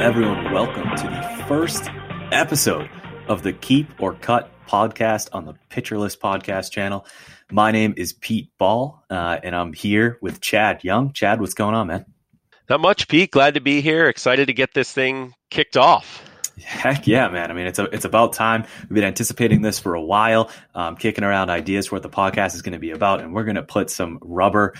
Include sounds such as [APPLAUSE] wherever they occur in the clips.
Everyone. Welcome to the first episode of the Keep or Cut podcast on the Pitcher List podcast channel. My name is Pete Ball, uh, and I'm here with Chad Young. Chad, what's going on, man? Not much, Pete. Glad to be here. Excited to get this thing kicked off. Heck yeah, man! I mean, it's a, it's about time. We've been anticipating this for a while, um, kicking around ideas for what the podcast is going to be about, and we're going to put some rubber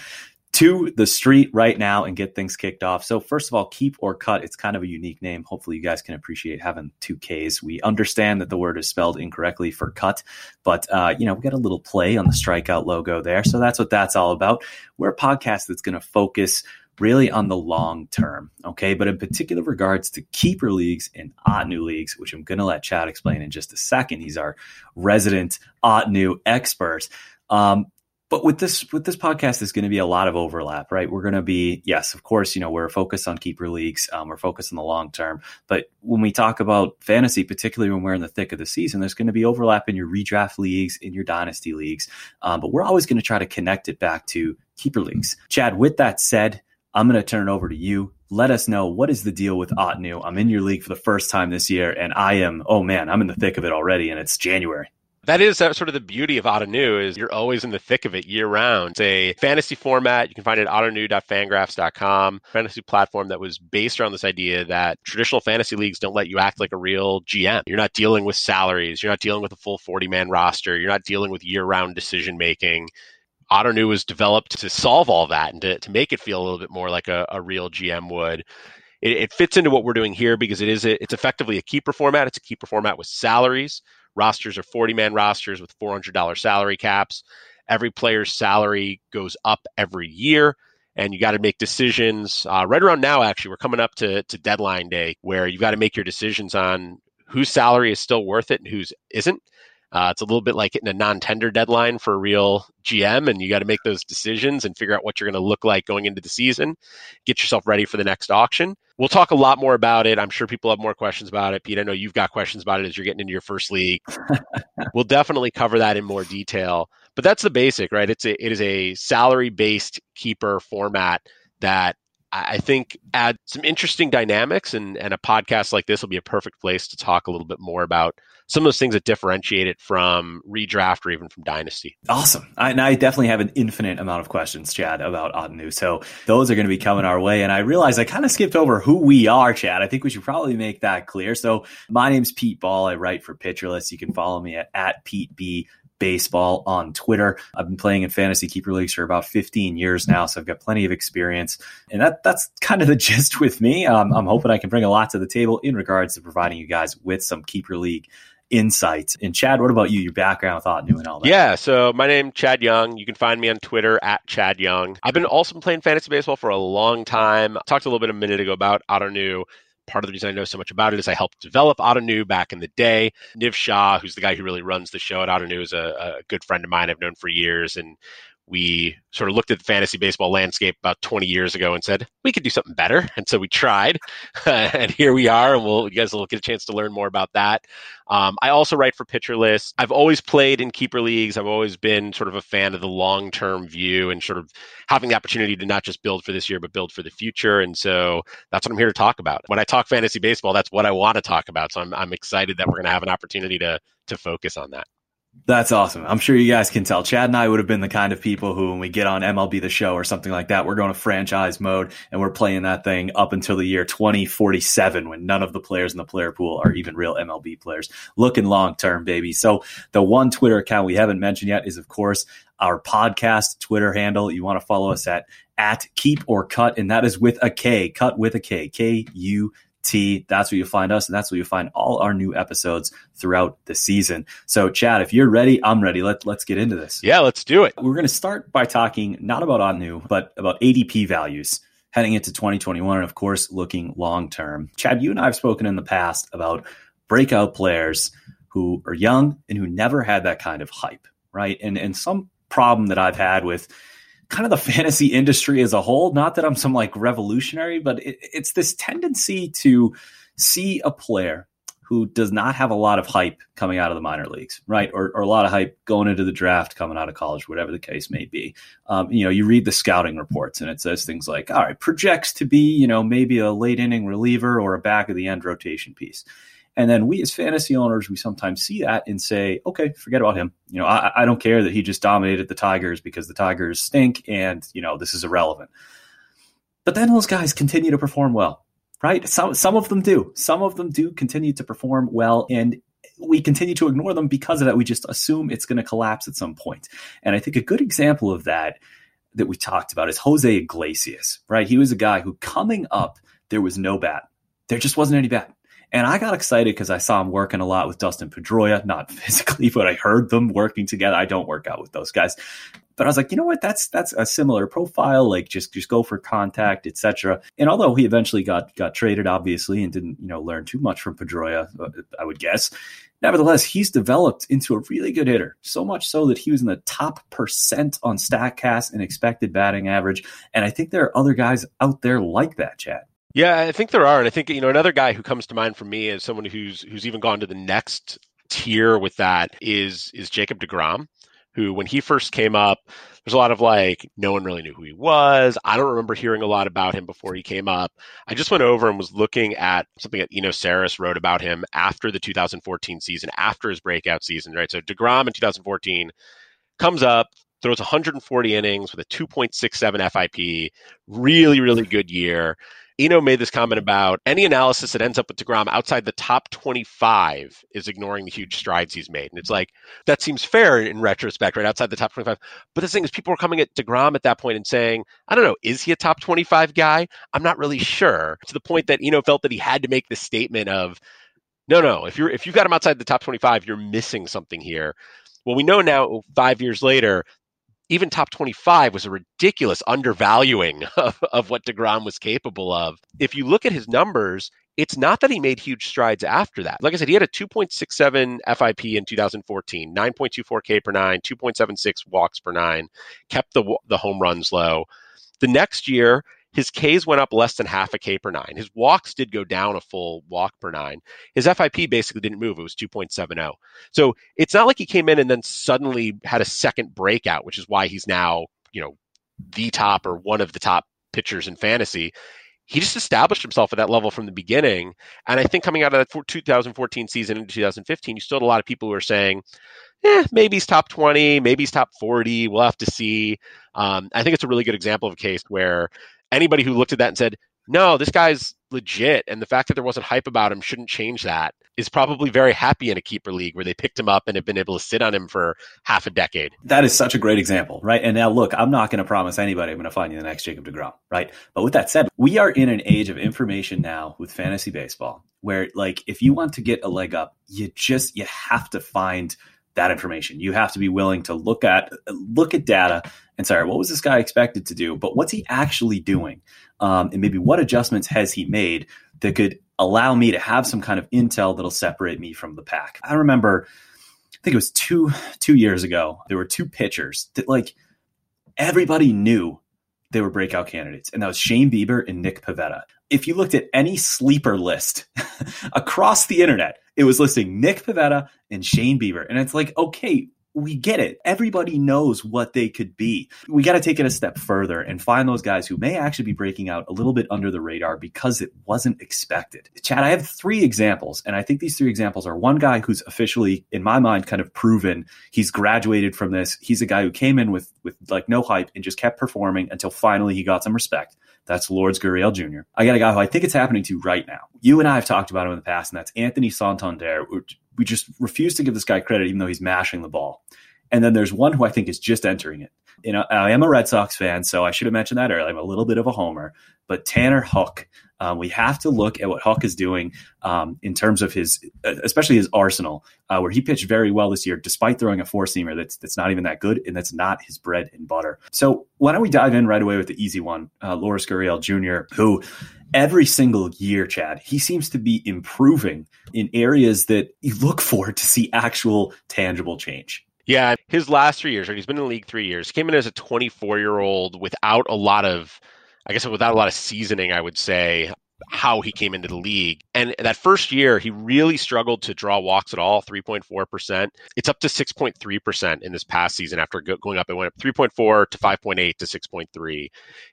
to the street right now and get things kicked off. So, first of all, keep or cut, it's kind of a unique name. Hopefully, you guys can appreciate having two Ks. We understand that the word is spelled incorrectly for cut, but, uh, you know, we got a little play on the strikeout logo there. So, that's what that's all about. We're a podcast that's going to focus really on the long term. Okay. But in particular regards to keeper leagues and Ottoneu leagues, which I'm going to let Chad explain in just a second. He's our resident Ottoneu expert. Um, but with this with this podcast there's going to be a lot of overlap right? We're going to be yes of course you know we're focused on keeper leagues um, we're focused on the long term. But when we talk about fantasy particularly when we're in the thick of the season there's going to be overlap in your redraft leagues in your dynasty leagues. Um, but we're always going to try to connect it back to keeper leagues. Chad with that said i'm going to turn it over to you. Let us know what is the deal with Ottoneu. I'm in your league for the first time this year, and I am, oh man, I'm in the thick of it already, and it's January. That is uh, sort of the beauty of Ottoneu is you're always in the thick of it year round. It's a fantasy format. You can find it at ottoneu.fangraphs.com. Fantasy platform that was based around this idea that traditional fantasy leagues don't let you act like a real GM. You're not dealing with salaries. You're not dealing with a full 40 man roster. You're not dealing with year round decision making. Ottoneu was developed to solve all that and to, to make it feel a little bit more like a, a real GM would. It, it, fits into what we're doing here because it is a, it's effectively a keeper format. It's a keeper format with salaries. Rosters are 40 man rosters with $400 salary caps. Every player's salary goes up every year and you got to make decisions uh, right around now actually we're coming up to, to deadline day where you've got to make your decisions on whose salary is still worth it and whose isn't uh, it's a little bit like hitting a non-tender deadline for a real GM, and you got to make those decisions and figure out what you're going to look like going into the season. Get yourself ready for the next auction. We'll talk a lot more about it. I'm sure people have more questions about it. Pete, I know you've got questions about it as you're getting into your first league. [LAUGHS] we'll definitely cover that in more detail. But that's the basic, right? It's a, it is a salary-based keeper format that I think add some interesting dynamics and, and a podcast like this will be a perfect place to talk a little bit more about some of those things that differentiate it from redraft or even from dynasty. Awesome. I, and I definitely have an infinite amount of questions, Chad, about Ottoneu. So those are going to be coming our way. And I realize I kind of skipped over who we are, Chad. I think we should probably make that clear. So my name's Pete Ball. I write for Pitcher List. You can follow me at, at Pete B baseball on Twitter. I've been playing in fantasy keeper leagues for about 15 years now, so I've got plenty of experience. And that that's kind of the [LAUGHS] gist with me. Um, I'm hoping I can bring a lot to the table in regards to providing you guys with some keeper league insights. And Chad, what about you? Your background, Ottoneu and all that. Yeah. So my name Chad Young. You can find me on Twitter at Chad Young. I've been also playing fantasy baseball for a long time. Talked a little bit a minute ago about Ottoneu part of the reason I know so much about it is I helped develop Ottoneu back in the day. Niv Shah, who's the guy who really runs the show at Ottoneu, is a, a good friend of mine I've known for years. And we sort of looked at the fantasy baseball landscape about 20 years ago and said we could do something better. [LAUGHS] And so we tried [LAUGHS] and here we are and we'll you guys will get a chance to learn more about that. Um, i also write for pitcher list. I've always played in keeper leagues. I've always been sort of a fan of the long-term view and sort of having the opportunity to not just build for this year but build for the future. And so that's what i'm here to talk about. When i talk fantasy baseball that's what i want to talk about. So i'm, I'm excited that we're going to have an opportunity to to focus on that that's awesome. I'm sure you guys can tell. Chad and I would have been the kind of people who, when we get on MLB the show or something like that, we're going to franchise mode and we're playing that thing up until the year 2047 when none of the players in the player pool are even real MLB players. Looking long term, baby. So the one Twitter account we haven't mentioned yet is, of course, our podcast Twitter handle. You want to follow us at at keep or cut, and that is with a K, cut with a K, K U T. That's where you'll find us, and that's where you'll find all our new episodes throughout the season. So, Chad, if you're ready, I'm ready. Let, let's get into this. Yeah, let's do it. We're going to start by talking not about Ottoneu, but about ADP values heading into 2021, and of course, looking long term. Chad, you and I have spoken in the past about breakout players who are young and who never had that kind of hype, right? And and some problem that I've had with kind of the [LAUGHS] fantasy industry as a whole. Not that I'm some like revolutionary, but it, it's this tendency to see a player who does not have a lot of hype coming out of the minor leagues, right? Or, or a lot of hype going into the draft, coming out of college, whatever the case may be. Um, you know, you read the scouting reports and it says things like, all right, projects to be, you know, maybe a late inning reliever or a back of the end rotation piece. And then we as fantasy owners, we sometimes see that and say, okay, forget about him. You know, I, I don't care that he just dominated the Tigers because the Tigers stink and, you know, this is irrelevant. But then those guys continue to perform well, right? Some, some of them do. Some of them do continue to perform well. And we continue to ignore them because of that. We just assume it's going to collapse at some point. And I think a good example of that that we talked about is Jose Iglesias, right? He was a guy who coming up, there was no bat. There just wasn't any bat. And I got excited because I saw him working a lot with Dustin Pedroia, not [LAUGHS] physically, but I heard them working together. I don't work out with those guys. But I was like, you know what? That's that's a similar profile. Like just just go for contact, etc. And although he eventually got got traded, obviously, and didn't you know learn too much from Pedroia, uh, I would guess. Nevertheless, he's developed into a really good hitter. So much so that he was in the top percent on Statcast and expected batting average. And I think there are other guys out there like that, Chad. Yeah, I think there are, and I think you know another guy who comes to mind for me as someone who's who's even gone to the next tier with that is is Jacob Degrom, who when he first came up, there's a lot of like no one really knew who he was. I don't remember hearing a lot about him before he came up. I just went over and was looking at something that Eno Sarris wrote about him after the 2014 season, after his breakout season, right? So Degrom in 2014 comes up, throws 140 innings with a 2.67 FIP, really really good year Eno made this comment about any analysis that ends up with DeGrom outside the top 25 is ignoring the huge strides he's made. And it's like, that seems fair in retrospect, right? Outside the top 25. But the thing is, people were coming at DeGrom at that point and saying, I don't know, is he a top 25 guy? I'm not really sure. To the point that Eno felt that he had to make this statement of, no, no, if you're if you've got him outside the top 25, you're missing something here. Well, we know now, five years later, even top 25 was a ridiculous undervaluing [LAUGHS] of, of what DeGrom was capable of. If you look at his numbers, it's not that he made huge strides after that. Like I said, he had a 2.67 FIP in 2014, 9.24 K per nine, 2.76 walks per nine, kept the, the home runs low. The next year, his Ks went up less than half a K per nine. His walks did go down a full walk per nine. His FIP basically didn't move. It was 2.70. So it's not like he came in and then suddenly had a second breakout, which is why he's now, you know, the top or one of the top pitchers in fantasy. He just established himself at that level from the beginning. And I think coming out of that 2014 season into 2015, you still had a lot of people who are saying, eh, maybe he's top 20, maybe he's top 40. We'll have to see. Um, I think it's a really good example of a case where anybody who looked at that and said, no, this guy's legit, and the fact that there wasn't hype about him shouldn't change that, is probably very happy in a keeper league where they picked him up and have been able to sit on him for half a decade. That is such a great example, right? And now, look, I'm not going to promise anybody I'm going to find you the next Jacob DeGrom, right? But with that said, we are in an age of information now with fantasy baseball where, like, if you want to get a leg up, you just you have to find that information. You have to be willing to look at look at data and say, what was this guy expected to do? But what's he actually doing? Um, and maybe what adjustments has he made that could allow me to have some kind of intel that'll separate me from the pack? I remember, I think it was two two years ago. There were two pitchers that like everybody knew they were breakout candidates, and that was Shane Bieber and Nick Pivetta. If you looked at any sleeper list [LAUGHS] across the internet, it was listing Nick Pivetta and Shane Bieber. And it's like, okay, we get it. Everybody knows what they could be. We got to take it a step further and find those guys who may actually be breaking out a little bit under the radar because it wasn't expected. Chad, I have three examples, and I think these three examples are one guy who's officially, in my mind, kind of proven he's graduated from this. He's a guy who came in with with like no hype and just kept performing until finally he got some respect. That's Lourdes Gurriel Jr. I got a guy who I think it's happening to right now. You and I have talked about him in the past, and that's Anthony Santander. We just refuse to give this guy credit, even though he's mashing the ball. And then there's one who I think is just entering it. You know, I am a Red Sox fan, so I should have mentioned that earlier. I'm a little bit of a homer, but Tanner Houck. Um, we have to look at what Houck is doing um, in terms of his, especially his arsenal, uh, where he pitched very well this year, despite throwing a four seamer that's that's not even that good and that's not his bread and butter. So why don't we dive in right away with the easy one, uh, Gurriel Jr., who every single year, Chad, he seems to be improving in areas that you look for to see actual tangible change. Yeah, his last three years, right? He's been in the league three years. Came in as a 24 year old without a lot of, I guess, without a lot of seasoning, I would say, how he came into the league. And that first year, he really struggled to draw walks at all, 3.4%. It's up to 6.3% in this past season after going up. It went up 3.4 to 5.8 to 6.3.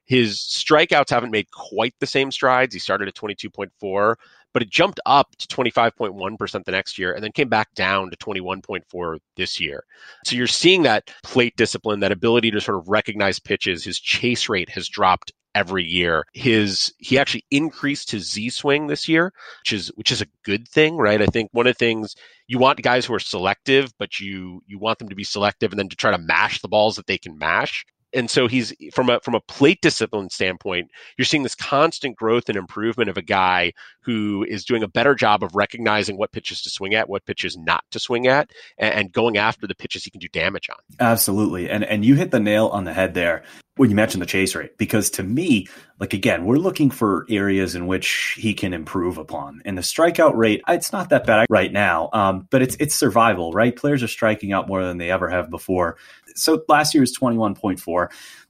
His strikeouts haven't made quite the same strides. He started at 22.4, but it jumped up to 25.1% the next year and then came back down to 21.4 this year. So you're seeing that plate discipline, that ability to sort of recognize pitches. His chase rate has dropped every year. His he actually increased his Z swing this year, which is which is a good thing, right? I think one of the things you want guys who are selective, but you you want them to be selective and then to try to mash the balls that they can mash and so he's from a from a plate discipline standpoint you're seeing this constant growth and improvement of a guy who is doing a better job of recognizing what pitches to swing at what pitches not to swing at and, and going after the pitches he can do damage on. Absolutely. And and you hit the nail on the head there when you mentioned the chase rate because to me like again we're looking for areas in which he can improve upon. And the strikeout rate it's not that bad right now um, but it's it's survival right? Players are striking out more than they ever have before so last year was 21.4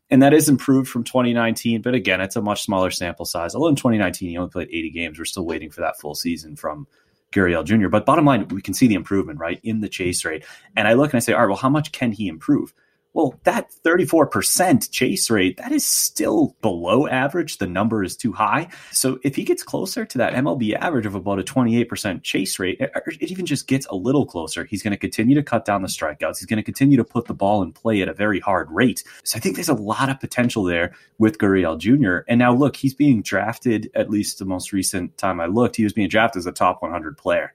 and that is improved from 2019 but again it's a much smaller sample size although in 2019 he only played 80 games we're still waiting for that full season from Gurriel Jr. But bottom line, we can see the improvement, right, in the chase rate. And I look and I say, all right, well, how much can he improve? Well, that 34% chase rate, that is still below average. The number is too high. So if he gets closer to that MLB average of about a 28% chase rate, er, it even just gets a little closer. He's going to continue to cut down the strikeouts. He's going to continue to put the ball in play at a very hard rate. So I think there's a lot of potential there with Gurriel Jr. And now look, he's being drafted, at least the most recent time I looked, he was being drafted as a top 100 player.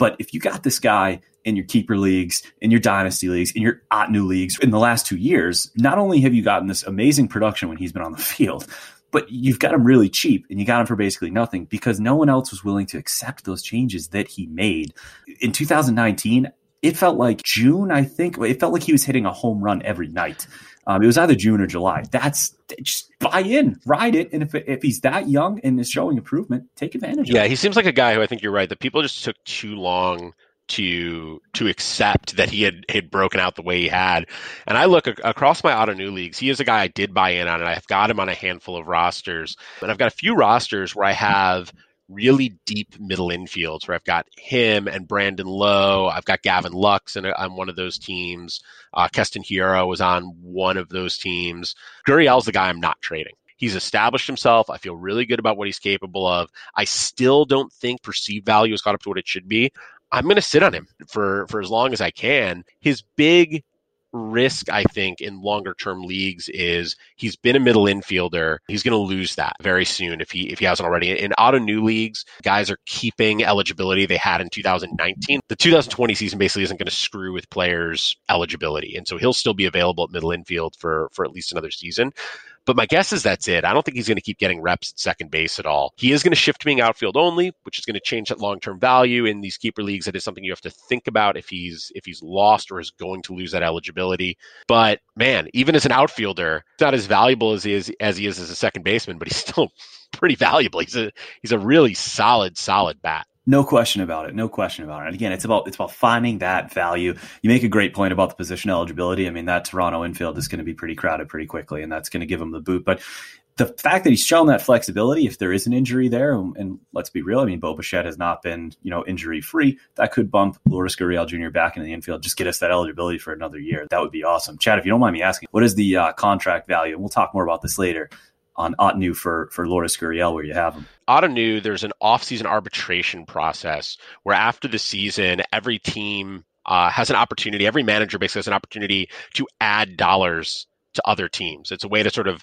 But if you got this guy in your keeper leagues, in your dynasty leagues, in your Ottoneu leagues in the last two years, not only have you gotten this amazing production when he's been on the [LAUGHS] field, but you've got him really cheap and you got him for basically nothing because no one else was willing to accept those changes that he made. In 2019, it felt like June, I think. It felt like he was hitting a home run every night. Um, it was either June or July. That's just buy in, ride it, and if if he's that young and is showing improvement, take advantage. Of it. Yeah, he seems like a guy who I think you're right. That people just took too long to to accept that he had had broken out the way he had. And I look across my Ottoneu leagues. He is a guy I did buy in on, and I've got him on a handful of rosters. And I've got a few rosters where I have really deep middle infields where I've got him and Brandon Lowe. I've got Gavin Lux and on one of those teams. Uh, Keston Hiura was on one of those teams. Gurriel's the guy I'm not trading. He's established himself. I feel really good about what he's capable of. I still don't think perceived value has caught up to what it should be. I'm going to sit on him for for as long as I can. His big risk, I think, in longer term leagues is he's been a middle infielder. He's going to lose that very soon if he if he hasn't already. In Ottoneu leagues, guys are keeping eligibility they had in 2019. The 2020 season basically isn't going to screw with players' eligibility, and so he'll still be available at middle infield for for at least another season. But my guess is that's it. I don't think he's going to keep getting reps at second base at all. He is going to shift to being outfield only, which is going to change that long term value in these keeper leagues. That is something you have to think about if he's if he's lost or is going to lose that eligibility. But man, even as an outfielder, it's not as valuable as he is as he is as a second baseman, but he's [LAUGHS] still pretty valuable. He's a he's a really solid, solid bat. No question about it. No question about it. And again, it's about it's about finding that value. You make a great point about the position eligibility. I mean, that Toronto infield is going to be pretty crowded pretty quickly, and that's going to give him the boot. But the fact that he's shown that flexibility, if there is an injury there, and let's be real, I mean, Bo Bichette has not been, you know, injury free. That could bump Lourdes Gurriel Jr. back into the infield, just get us that eligibility for another year. That would be awesome. Chad, if you don't mind me asking, what is the uh, contract value? And we'll talk more about this later on Ottoneu for for Lourdes Gurriel where you have him? Ottoneu, there's an off-season arbitration process where after the season, every team uh, has an opportunity. Every manager basically has an opportunity to add dollars to other teams. It's a way to sort of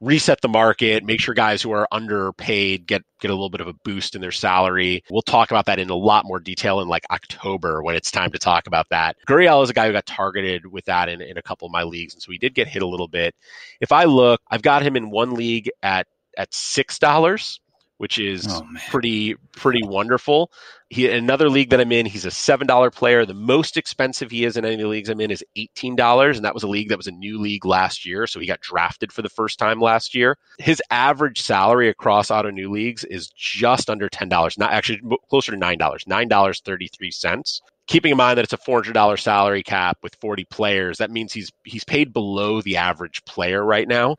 reset the market, make sure guys who are underpaid get get a little bit of a boost in their salary. We'll talk about that in a lot more detail in like October when it's time to talk about that. Gurriel is a guy who got targeted with that in, in a couple of my leagues, and so he did get hit a little bit. If I look, I've got him in one league at at six dollars which is oh, pretty pretty wonderful. He another league that I'm in, he's a seven dollar player. The most expensive he is in any of the leagues I'm in is eighteen dollars, and that was a league that was a new league last year, so he got drafted for the first time last year. His average salary across Ottoneu leagues is just under ten dollars, not actually closer to nine dollars, nine dollars thirty three cents. Keeping in mind that it's a four hundred dollar salary cap with forty players, that means he's he's paid below the average player right now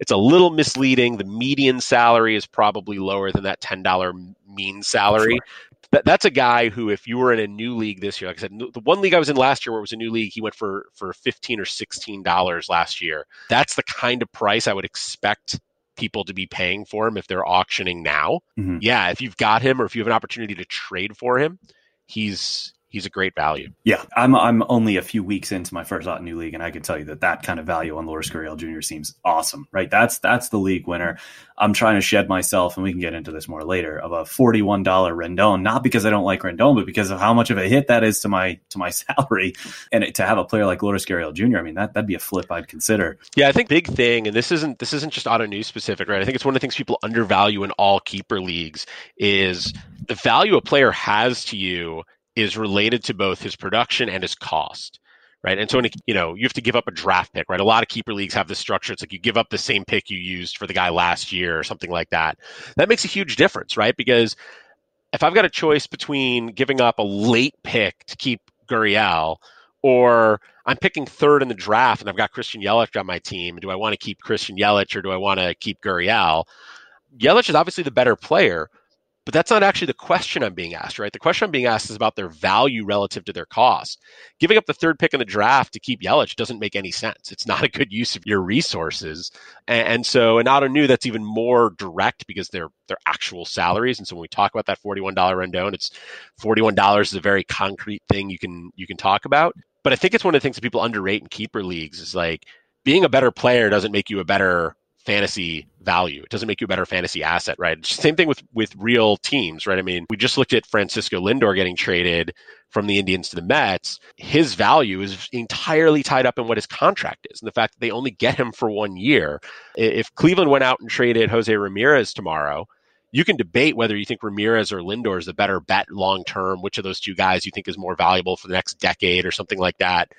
it's a little misleading. The median salary is probably lower than that $10 mean salary. Sure. That, that's a guy who, if you were in a new league this year, like I said, the one league I was in last year where it was a new league, he went for for fifteen or sixteen dollars last year. That's the kind of price I would expect people to be paying for him if they're auctioning now. Mm-hmm. Yeah, if you've got him or if you have an opportunity to trade for him, he's he's a great value. Yeah, I'm I'm only a few weeks into my first Ottoneu league, and I can tell you that that kind of value on Lourdes Gurriel Jr. seems awesome. Right, that's that's the league winner. I'm trying to shed myself, and we can get into this more later, of a $41 Rendon, not because I don't like Rendon, but because of how much of a hit that is to my to my [LAUGHS] salary, and it, to have a player like Lourdes Gurriel Jr. I mean, that that'd be a flip I'd consider. Yeah, I think big thing, and this isn't this isn't just Ottoneu specific, right? I think it's one of the things people undervalue in all keeper leagues is the value a player has to you is related to both his production and his cost right? And so, when, you know, you have to give up a draft pick, right? A lot of keeper leagues have this structure. It's like you give up the same pick you used for the guy last year or something like that. That makes a huge difference, right? Because if I've got a choice between giving up a late pick to keep Gurriel or I'm picking third in the draft and I've got Christian Yelich on my team, do I want to keep Christian Yelich or do I want to keep Gurriel? Yelich is obviously the better player, but that's not actually the question I'm being asked, right? The question I'm being asked is about their value relative to their cost. Giving up the third pick in the draft to keep Yelich doesn't make any sense. It's not a good use of your resources. And, and so, and new that's even more direct because they're they're actual salaries. And so when we talk about that $41 Rendon, it's $41 is a very concrete thing you can you can talk about. But I think it's one of the things that people underrate in keeper leagues is like being a better player doesn't make you a better fantasy value. It doesn't make you a better fantasy asset, right? Same thing with with real teams, right? I mean, we just looked at Francisco Lindor getting traded from the Indians to the Mets. His value is entirely tied up in what his contract is and the fact that they only get him for one year. If Cleveland went out and traded Jose Ramirez tomorrow, you can debate whether you think Ramirez or Lindor is the better bet long term, which of those two guys you think is more valuable for the next decade or something like that.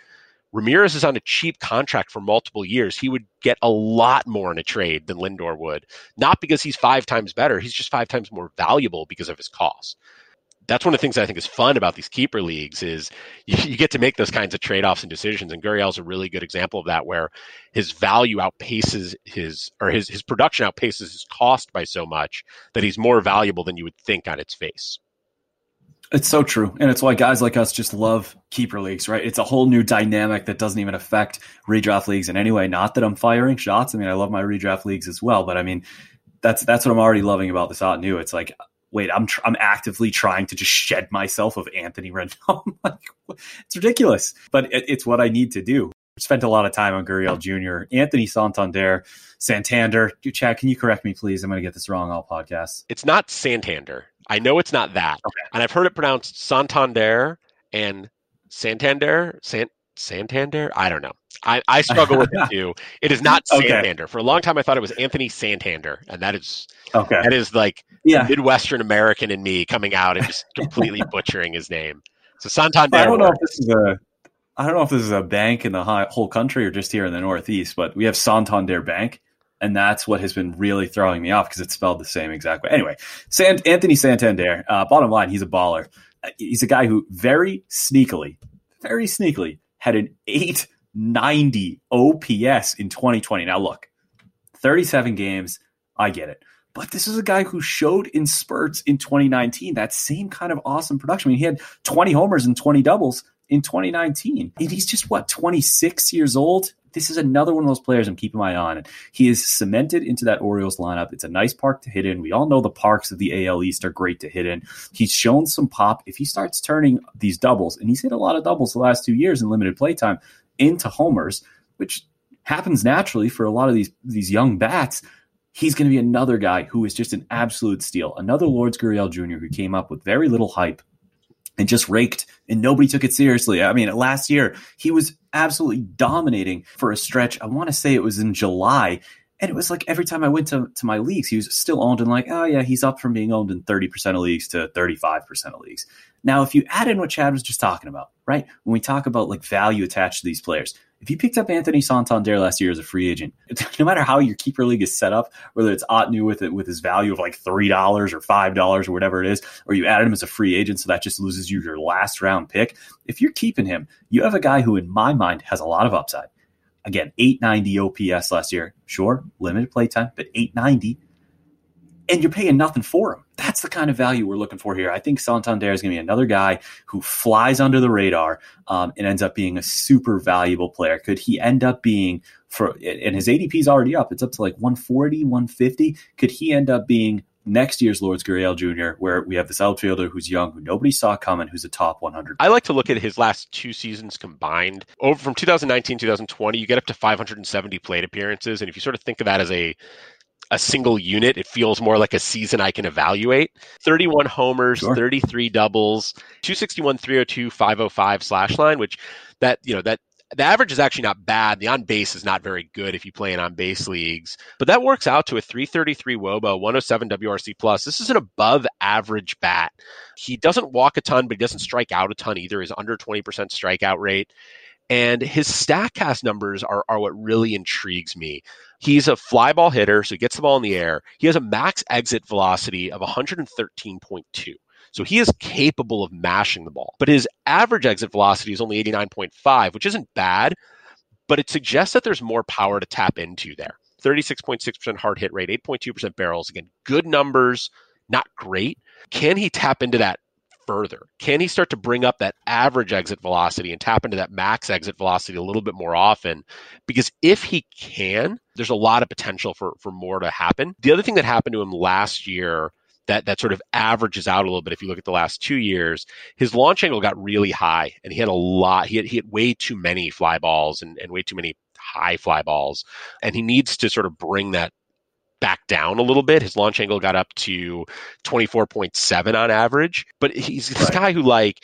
Ramirez is on a cheap contract for multiple years. He would get a lot more in a trade than Lindor would. Not because he's five times better, he's just five times more valuable because of his cost. That's one of the things I think is fun about these keeper leagues is you, [LAUGHS] you get to make those kinds of trade-offs and decisions. And is a really good example of that, where his value outpaces his or his his production outpaces his cost by so much that he's more valuable than you would think on its face. It's so true. And it's why guys like us just love keeper leagues, right? It's a whole new dynamic that doesn't even affect redraft leagues in any way. Not that I'm firing shots. I mean, I love my redraft leagues as well, but I mean, that's that's what I'm already loving about this Ottoneu. It's like, wait, I'm tr- I'm actively trying to just shed myself of Anthony Rendon. [LAUGHS] like, it's ridiculous, but it, it's what I need to do. Spent a lot of time on Gurriel Jr., Anthony Santander, Santander. Chad, can you correct me, please? I'm going to get this wrong all podcasts. It's not Santander. I know it's not that. Okay. And I've heard it pronounced Santander and Santander. Sant- Santander? I don't know. I, I struggle with it [LAUGHS] too. It is not Santander. Okay. For a long time, I thought it was Anthony Santander, and that is okay. That is like yeah. Midwestern American in me coming out and just completely [LAUGHS] butchering his name. So Santander. I don't know if this is a. I don't know if this is a bank in the whole country or just here in the Northeast, but we have Santander Bank. And that's what has been really throwing me off because it's spelled the same exact way. Anyway, Sant- Anthony Santander, uh, bottom line, he's a baller. Uh, he's a guy who very sneakily, very sneakily had an 890 OPS in 2020. Now, look, 37 games, I get it. But this is a guy who showed in spurts in 2019 that same kind of awesome production. I mean, he had 20 homers and 20 doubles in 2019. And he's just what 26 years old. This is another one of those players I'm keeping my eye on. He is cemented into that Orioles lineup. It's a nice park to hit in. We all know the parks of the AL East are great to hit in. He's shown some pop. If he starts turning these doubles, and he's hit a lot of doubles the last two years in limited playtime, into homers, which happens naturally for a lot of these these young bats he's going to be another guy who is just an absolute steal. Another Lourdes Gurriel Jr. who came up with very little hype and just raked and nobody took it seriously. I mean, last year he was absolutely dominating for a stretch. I want to say it was in July. And it was like every time I went to, to my leagues, he was still owned and like, oh yeah, he's up from being owned in 30% of leagues to 35% of leagues. Now, if you add in what Chad was just talking about, right? When we talk about like value attached to these players, if you picked up Anthony Santander last year as a free agent, [LAUGHS] no matter how your keeper league is set up, whether it's Ottoneu with it with his value of like three dollars or five dollars or whatever it is, or you added him as a free agent, so that just loses you your last round pick. If you're keeping him, you have a guy who, in my mind, has a lot of upside. Again, 890 OPS last year. Sure, limited playtime, but 890 and you're paying nothing for him. That's the kind of value we're looking for here. I think Santander is going to be another guy who flies under the radar um, and ends up being a super valuable player. Could he end up being for, and his ADP is already up, it's up to like 140, 150. Could he end up being next year's Lourdes Gurriel Jr., where we have this outfielder who's young, who nobody saw coming, who's a top 100. I like to look at his last two seasons combined. Over from 2019 2020, you get up to 570 plate appearances, and if you sort of think of that as a a single unit. It feels more like a season I can evaluate. 31 homers, sure. 33 doubles, 261, 302, 505 slash line, which that, you know, that the average is actually not bad. The on base is not very good if you play in on base leagues, but that works out to a 333 wOBA, 107 WRC plus. This is an above average bat. He doesn't walk a ton, but he doesn't strike out a ton either. He's under 20% strikeout rate. And his Statcast numbers are, are what really intrigues me. He's a fly ball hitter, so he gets the ball in the air. He has a max exit velocity of 113.2. So he is capable of mashing the ball. But his average exit velocity is only 89.5, which isn't bad, but it suggests that there's more power to tap into there. 36.6% hard hit rate, 8.2% barrels. Again, good numbers, not great. Can he tap into that further? Can he start to bring up that average exit velocity and tap into that max exit velocity a little bit more often? Because if he can, there's a lot of potential for for more to happen. The other thing that happened to him last year that that sort of averages out a little bit if you look at the last two years his launch angle got really high and he had a lot he had, he had way too many fly balls and, and way too many high fly balls and he needs to sort of bring that back down a little bit. His launch angle got up to 24.7 on average. But he's this right. guy who, like,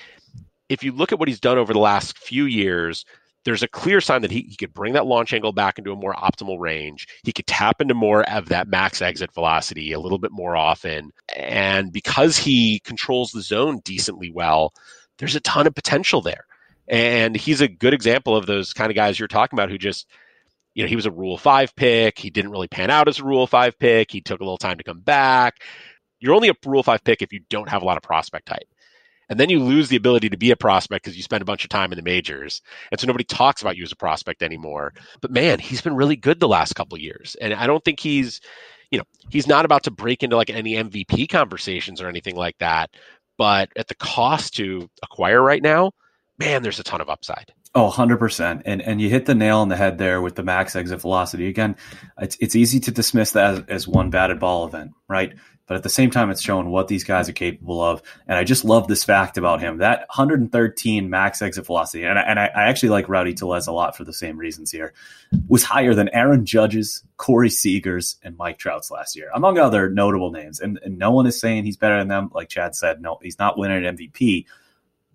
if you look at what he's done over the last few years, there's a clear sign that he, he could bring that launch angle back into a more optimal range. He could tap into more of that max exit velocity a little bit more often. And because he controls the zone decently well, there's a ton of potential there. And he's a good example of those kind of guys you're talking about who just – you know, he was a Rule Five pick. He didn't really pan out as a Rule Five pick. He took a little time to come back. You're only a Rule Five pick if you don't have a lot of prospect type. And then you lose the ability to be a prospect because you spend a bunch of time in the majors. And so nobody talks about you as a prospect anymore. But man, he's been really good the last couple years. And I don't think he's, you know, he's not about to break into like any MVP conversations or anything like that. But at the cost to acquire right now, man, there's a ton of upside. Oh, 100%. And and you hit the nail on the head there with the max exit velocity. Again, it's it's easy to dismiss that as, as one batted ball event, right? But at the same time, it's showing what these guys are capable of. And I just love this fact about him that 113 max exit velocity. And I, and I, I actually like Rowdy Tellez a lot for the same reasons here, was higher than Aaron Judge's, Corey Seager's, and Mike Trout's last year, among other notable names. And, and no one is saying he's better than them. Like Chad said, no, he's not winning an MVP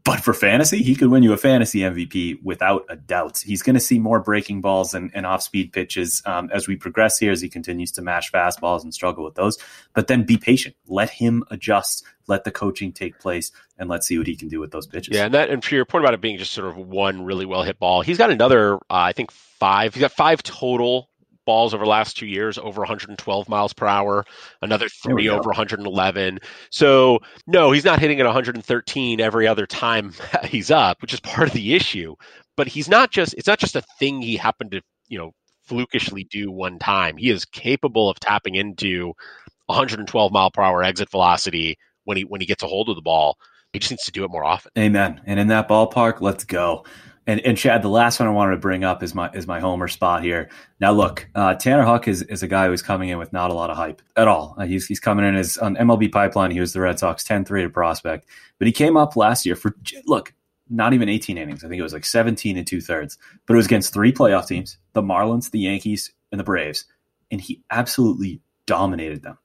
but for fantasy, he could win you a fantasy MVP without a doubt. He's going to see more breaking balls and, and off speed pitches um, as we progress here, as he continues to mash fastballs and struggle with those. But then be patient. Let him adjust. Let the coaching take place, and let's see what he can do with those pitches. Yeah, and that and for your point about it being just sort of one really well hit ball, he's got another, uh, I think five. He's got five total balls over the last two years over 112 miles per hour, another three over 111. So, no, he's not hitting at 113 every other time [LAUGHS] he's up, which is part of the issue. But he's not just, it's not just a thing he happened to, you know, flukishly do one time. He is capable of tapping into 112 mile per hour exit velocity when he when he gets a hold of the ball. He just needs to do it more often. Amen. And in that ballpark, let's go. And, and Chad, the last one I wanted to bring up is my is my homer spot here. Now, look, uh, Tanner Houck is, is a guy who's coming in with not a lot of hype at all. Uh, he's he's coming in as on MLB pipeline. He was the Red Sox 10-3 to prospect, but he came up last year for look, not even 18 innings. I think it was like 17 and two thirds, but it was against three playoff teams: the Marlins, the Yankees, and the Braves, and he absolutely dominated them.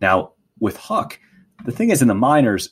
Now with Houck, the thing is in the minors,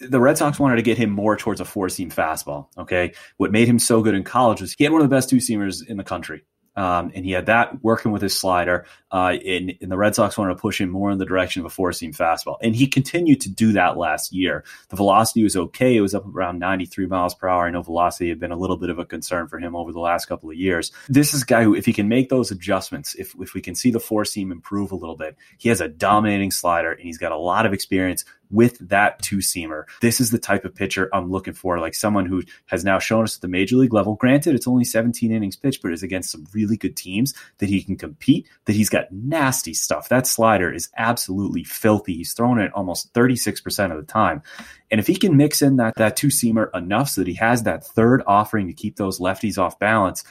the Red Sox wanted to get him more towards a four seam fastball. Okay. What made him so good in college was he had one of the best two seamers in the country. Um, and he had that working with his slider. Uh, and, and, the Red Sox wanted to push him more in the direction of a four seam fastball. And he continued to do that last year. The velocity was okay. It was up around 93 miles per hour. I know velocity had been a little bit of a concern for him over the last couple of years. This is a guy who, if he can make those adjustments, if, if we can see the four seam improve a little bit, he has a dominating slider and he's got a lot of experience with that two seamer. This is the type of pitcher I'm looking for, like someone who has now shown us at the major league level. Granted, it's only 17 innings pitched, but is against some really good teams that he can compete, that he's got nasty stuff. That slider is absolutely filthy. He's throwing it almost 36% of the time. And if he can mix in that, that two seamer enough so that he has that third offering to keep those lefties off balance,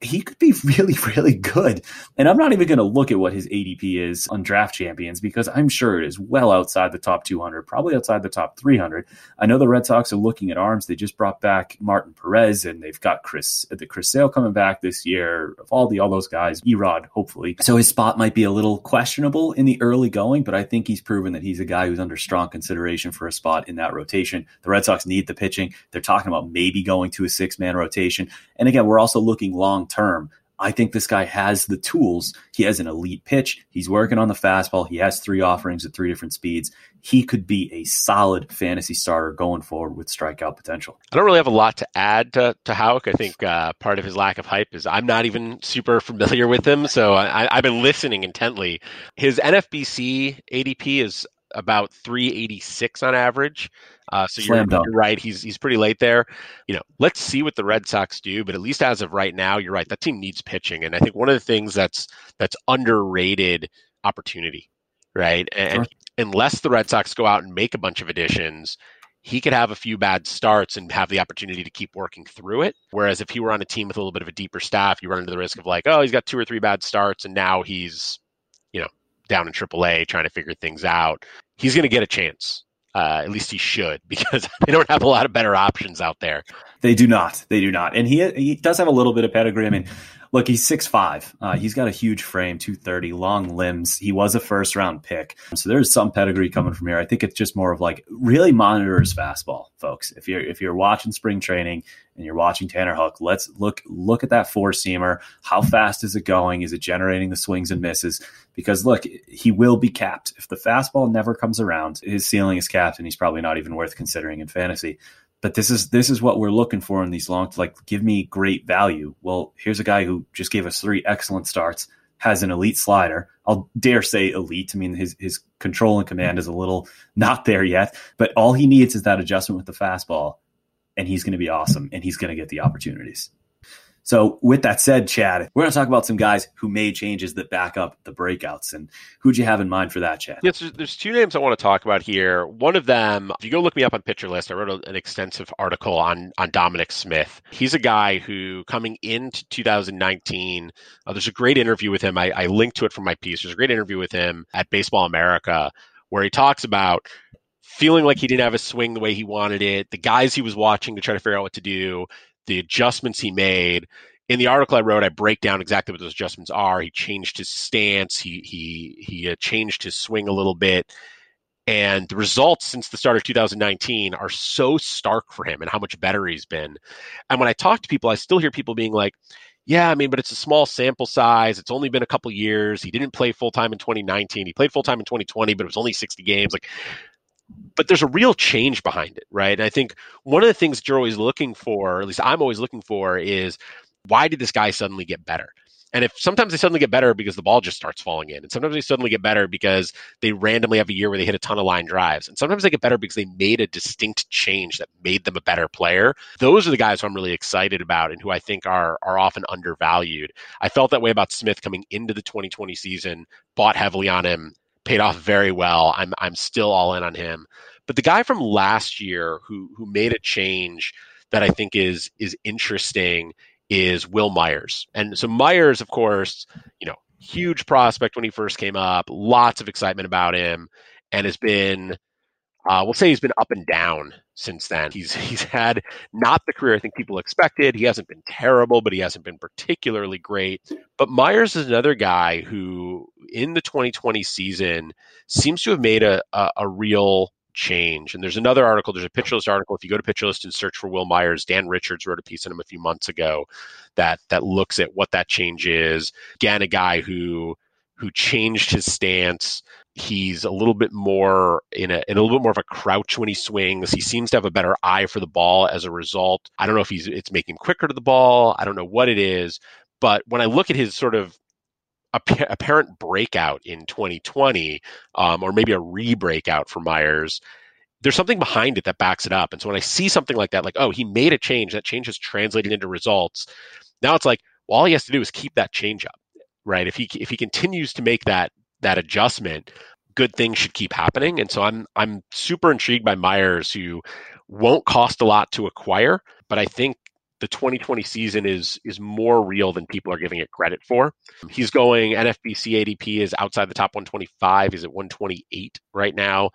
he could be [LAUGHS] really, really good. And I'm not even going to look at what his ADP is on draft champions because I'm sure it is well outside the top 200, probably outside the top 300. I know the Red Sox are looking at arms. They just brought back Martin Perez and they've got Chris, uh, the Chris Sale coming back this year, all the, all those guys, Erod, hopefully. So his spot might be a little questionable in the early going, but I think he's proven that he's a guy who's under strong consideration for a spot in that rotation. The Red Sox need the pitching. They're talking about maybe going to a six man rotation. And again, we're also looking long term. I think this guy has the tools. He has an elite pitch. He's working on the fastball. He has three offerings at three different speeds. He could be a solid fantasy starter going forward with strikeout potential. I don't really have a lot to add to, to Houck. I think uh, part of his lack of hype is I'm not even super familiar with him. So I, I've been listening intently. His NFBC ADP is about 386 on average. Uh, so you're, you're, right. He's he's pretty late there. You know, let's see what the Red Sox do. But at least as of right now, you're right. That team needs pitching, and I think one of the things that's that's underrated opportunity, right? And, sure. unless the Red Sox go out and make a bunch of additions, he could have a few bad starts and have the opportunity to keep working through it. Whereas if he were on a team with a little bit of a deeper staff, you run into the risk of like, oh, he's got two or three bad starts, and now he's, down in AAA trying to figure things out. He's going to get a chance uh, at least he should, [LAUGHS] because they don't have a lot of better options out there. They do not. They do not. And he he does have a little bit of pedigree. I mean, look, he's six five. Uh, he's got a huge frame, two thirty, long limbs. He was a first round pick, so there's some pedigree coming from here. I think it's just more of like really monitor his fastball, folks. If you're if you're watching spring training and you're watching Tanner Houck, let's look look at that four seamer. How fast is it going? Is it generating the swings and misses? Because look, he will be capped if the fastball never comes around. His ceiling is capped, and he's probably not even worth considering in fantasy but this is this is what we're looking for in these long like give me great value. Well here's a guy who just gave us three excellent starts has an elite slider. I'll dare say elite. I mean his his control and command is a little not there yet but all he needs is that adjustment with the fastball and he's going to be awesome and he's going to get the opportunities so, with that said, Chad, we're going to talk about some guys who made changes that back up the breakouts. And who'd you have in mind for that, Chad? Yes, there's two names I want to talk about here. One of them, if you go look me up on Pitcher List, I wrote an extensive article on on Dominic Smith. He's a guy who, coming into 2019, uh, there's a great interview with him. I, I linked to it from my piece. There's a great interview with him at Baseball America where he talks about feeling like he didn't have a swing the way he wanted it, the guys he was watching to try to figure out what to do, the adjustments he made. In the article I wrote, I break down exactly what those adjustments are. He changed his stance. He he he uh, changed his swing a little bit, and the results since the start of 2019 are so stark for him and how much better he's been. And when I talk to people, I still hear people being like, "Yeah, I mean, but it's a small sample size. It's only been a couple years. He didn't play full time in 2019. He played full time in 2020, but it was only 60 games." Like but there's a real change behind it, right? And I think one of the things that you're always looking for, or at least I'm always looking for, is why did this guy suddenly get better? And if sometimes they suddenly get better because the ball just starts falling in, and sometimes they suddenly get better because they randomly have a year where they hit a ton of line drives, and sometimes they get better because they made a distinct change that made them a better player. Those are the guys who I'm really excited about and who I think are are often undervalued. I felt that way about Smith coming into the 2020 season, bought heavily on him, paid off very well. I'm I'm still all in on him. But the guy from last year who who made a change that I think is is interesting is Wil Myers. And so Myers, of course, you know, huge prospect when he first came up, lots of excitement about him, and has been, uh, we'll say he's been up and down since then. He's he's had not the career I think people expected. He hasn't been terrible, but he hasn't been particularly great. But Myers is another guy who, in the 2020 season, seems to have made a, a, a real change. And there's another article, there's a Pitcher List article. If you go to Pitcher List and search for Wil Myers, Dan Richards wrote a piece on him a few months ago that that looks at what that change is. Again, a guy who who changed his stance. He's a little bit more in a, in a little bit more of a crouch when he swings. He seems to have a better eye for the ball as a result. I don't know if he's it's making him quicker to the ball. I don't know what it is, but when I look at his sort of apparent breakout in 2020, um, or maybe a re-breakout for Myers, there's something behind it that backs it up. And so when I see something like that, like, oh, he made a change, that change has translated into results. Now it's like, well, all he has to do is keep that change up, right? If he if he continues to make that that adjustment, good things should keep happening. And so I'm I'm super intrigued by Myers, who won't cost a lot to acquire, but I think the 2020 season is is more real than people are giving it credit for. He's going NFBC ADP is outside the top 125. He's at 128 right now.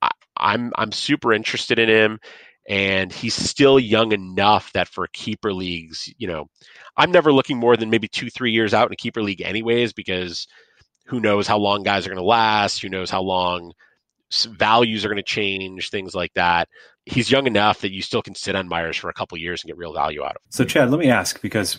I, I'm I'm super interested in him, and he's still young enough that for keeper leagues, you know, I'm never looking more than maybe two three years out in a keeper league, anyways, because who knows how long guys are going to last? Who knows how long values are going to change, things like that. He's young enough that you still can sit on Myers for a couple years and get real value out of him. So, Chad, let me ask because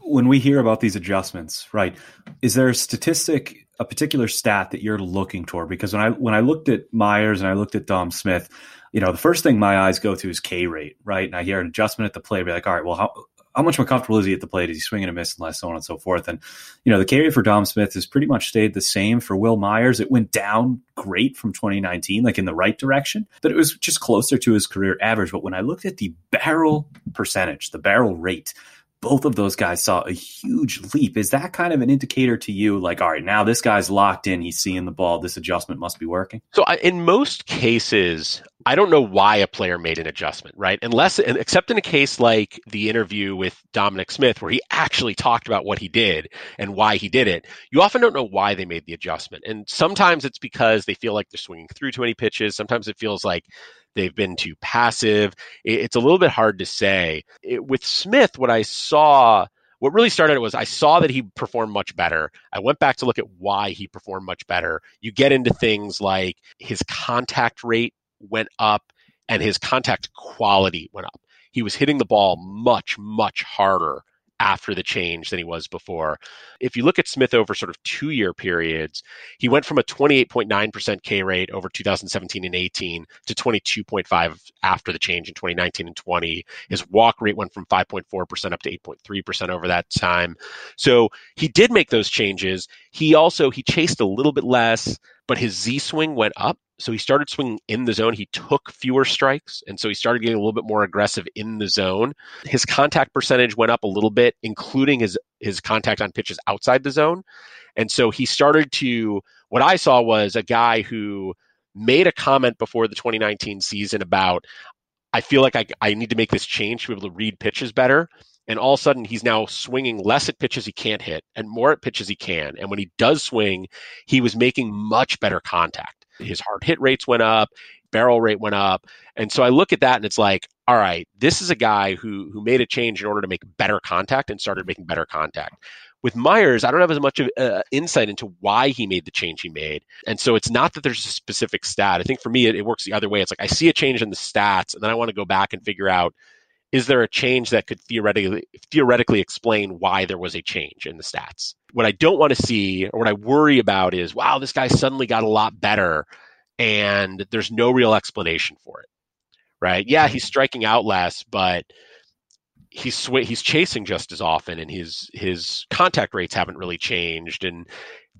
when we hear about these adjustments, right? Is there a statistic, a particular stat that you're looking toward? Because when I when I looked at Myers and I looked at Dom Smith, you know, the first thing my eyes go to is K rate, right? And I hear an adjustment at the plate, be like, all right, well, how how much more comfortable is he at the plate? Is he swinging a miss and less, so on and so forth? And, you know, the carry for Dom Smith has pretty much stayed the same for Wil Myers. It went down great from 2019, like in the right direction, but it was just closer to his career average. But when I looked at the barrel percentage, the barrel rate, both of those guys saw a huge leap. Is that kind of an indicator to you, like, all right, now this guy's locked in, he's seeing the ball, this adjustment must be working? So, I, in most cases, I don't know why a player made an adjustment, right? Unless, except in a case like the interview with Dominic Smith, where he actually talked about what he did and why he did it. You often don't know why they made the adjustment. And sometimes it's because they feel like they're swinging through too many pitches. Sometimes it feels like they've been too passive. It's a little bit hard to say. It, with Smith, what I saw what really started it was I saw that he performed much better. I went back to look at why he performed much better. You get into things like his contact rate went up and his contact quality went up. He was hitting the ball much, much harder after the change than he was before. If you look at Smith over sort of two year periods, he went from a 28.9% K rate over 2017 and 18 to 22.5 after the change in 2019 and 20. His walk rate went from 5.4% up to 8.3% over that time. So he did make those changes. He also he chased a little bit less, but his Z swing went up so he started swinging in the zone. He took fewer strikes, and so he started getting a little bit more aggressive in the zone. His contact percentage went up a little bit, including his his contact on pitches outside the zone. And so he started to. What I saw was a guy who made a comment before the 2019 season about, I feel like I, I need to make this change to be able to read pitches better. And all of a sudden, he's now swinging less at pitches he can't hit and more at pitches he can. And when he does swing, he was making much better contact his hard hit rates went up, barrel rate went up. And so I look at that and it's like, all right, this is a guy who who made a change in order to make better contact and started making better contact. With Myers, I don't have as much of uh, insight into why he made the change he made. And so it's not that there's a specific stat. I think for me, it, it works the other way. It's like I see a change in the stats and then I want to go back and figure out is there a change that could theoretically theoretically explain why there was a change in the stats? What I don't want to see or what I worry about is, wow, this guy suddenly got a lot better and there's no real explanation for it. Right? Yeah, he's striking out less, but he's sw- he's chasing just as often, and his his contact rates haven't really changed, and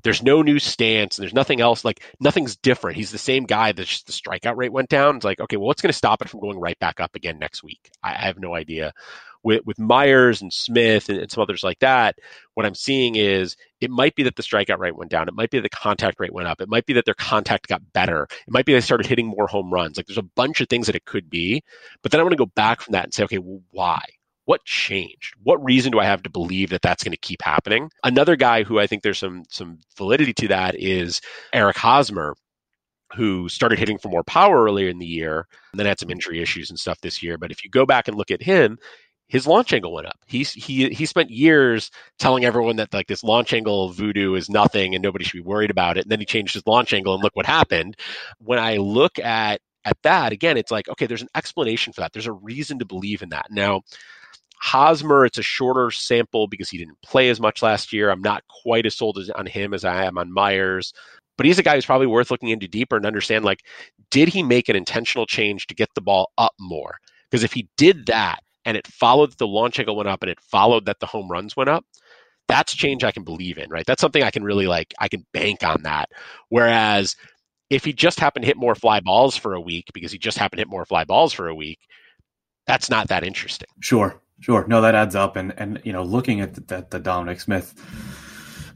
there's no new stance, and there's nothing else. Like nothing's different. He's the same guy. That just the strikeout rate went down. It's like okay, well, what's going to stop it from going right back up again next week? I, I have no idea. With with Myers and Smith and, and some others like that, what I'm seeing is it might be that the strikeout rate went down. It might be the contact rate went up. It might be that their contact got better. It might be they started hitting more home runs. Like there's a bunch of things that it could be. But then I want to go back from that and say, okay, well, why? What changed? What reason do I have to believe that that's going to keep happening? Another guy who I think there's some some validity to that is Eric Hosmer, who started hitting for more power earlier in the year and then had some injury issues and stuff this year. But if you go back and look at him, his launch angle went up. He's he he spent years telling everyone that like this launch angle voodoo is nothing and nobody should be worried about it. And then he changed his launch angle and look what happened. When I look at at that again, it's like okay, there's an explanation for that. There's a reason to believe in that. Now, Hosmer, it's a shorter sample because he didn't play as much last year. I'm not quite as sold on him as I am on Myers, but he's a guy who's probably worth looking into deeper and understand like, did he make an intentional change to get the ball up more? Because if he did that and it followed that the launch angle went up and it followed that the home runs went up, that's change I can believe in, right? That's something I can really like, I can bank on that. Whereas if he just happened to hit more fly balls for a week because he just happened to hit more fly balls for a week, that's not that interesting. Sure. Sure. No, that adds up. And, and you know, looking at the, the Dominic Smith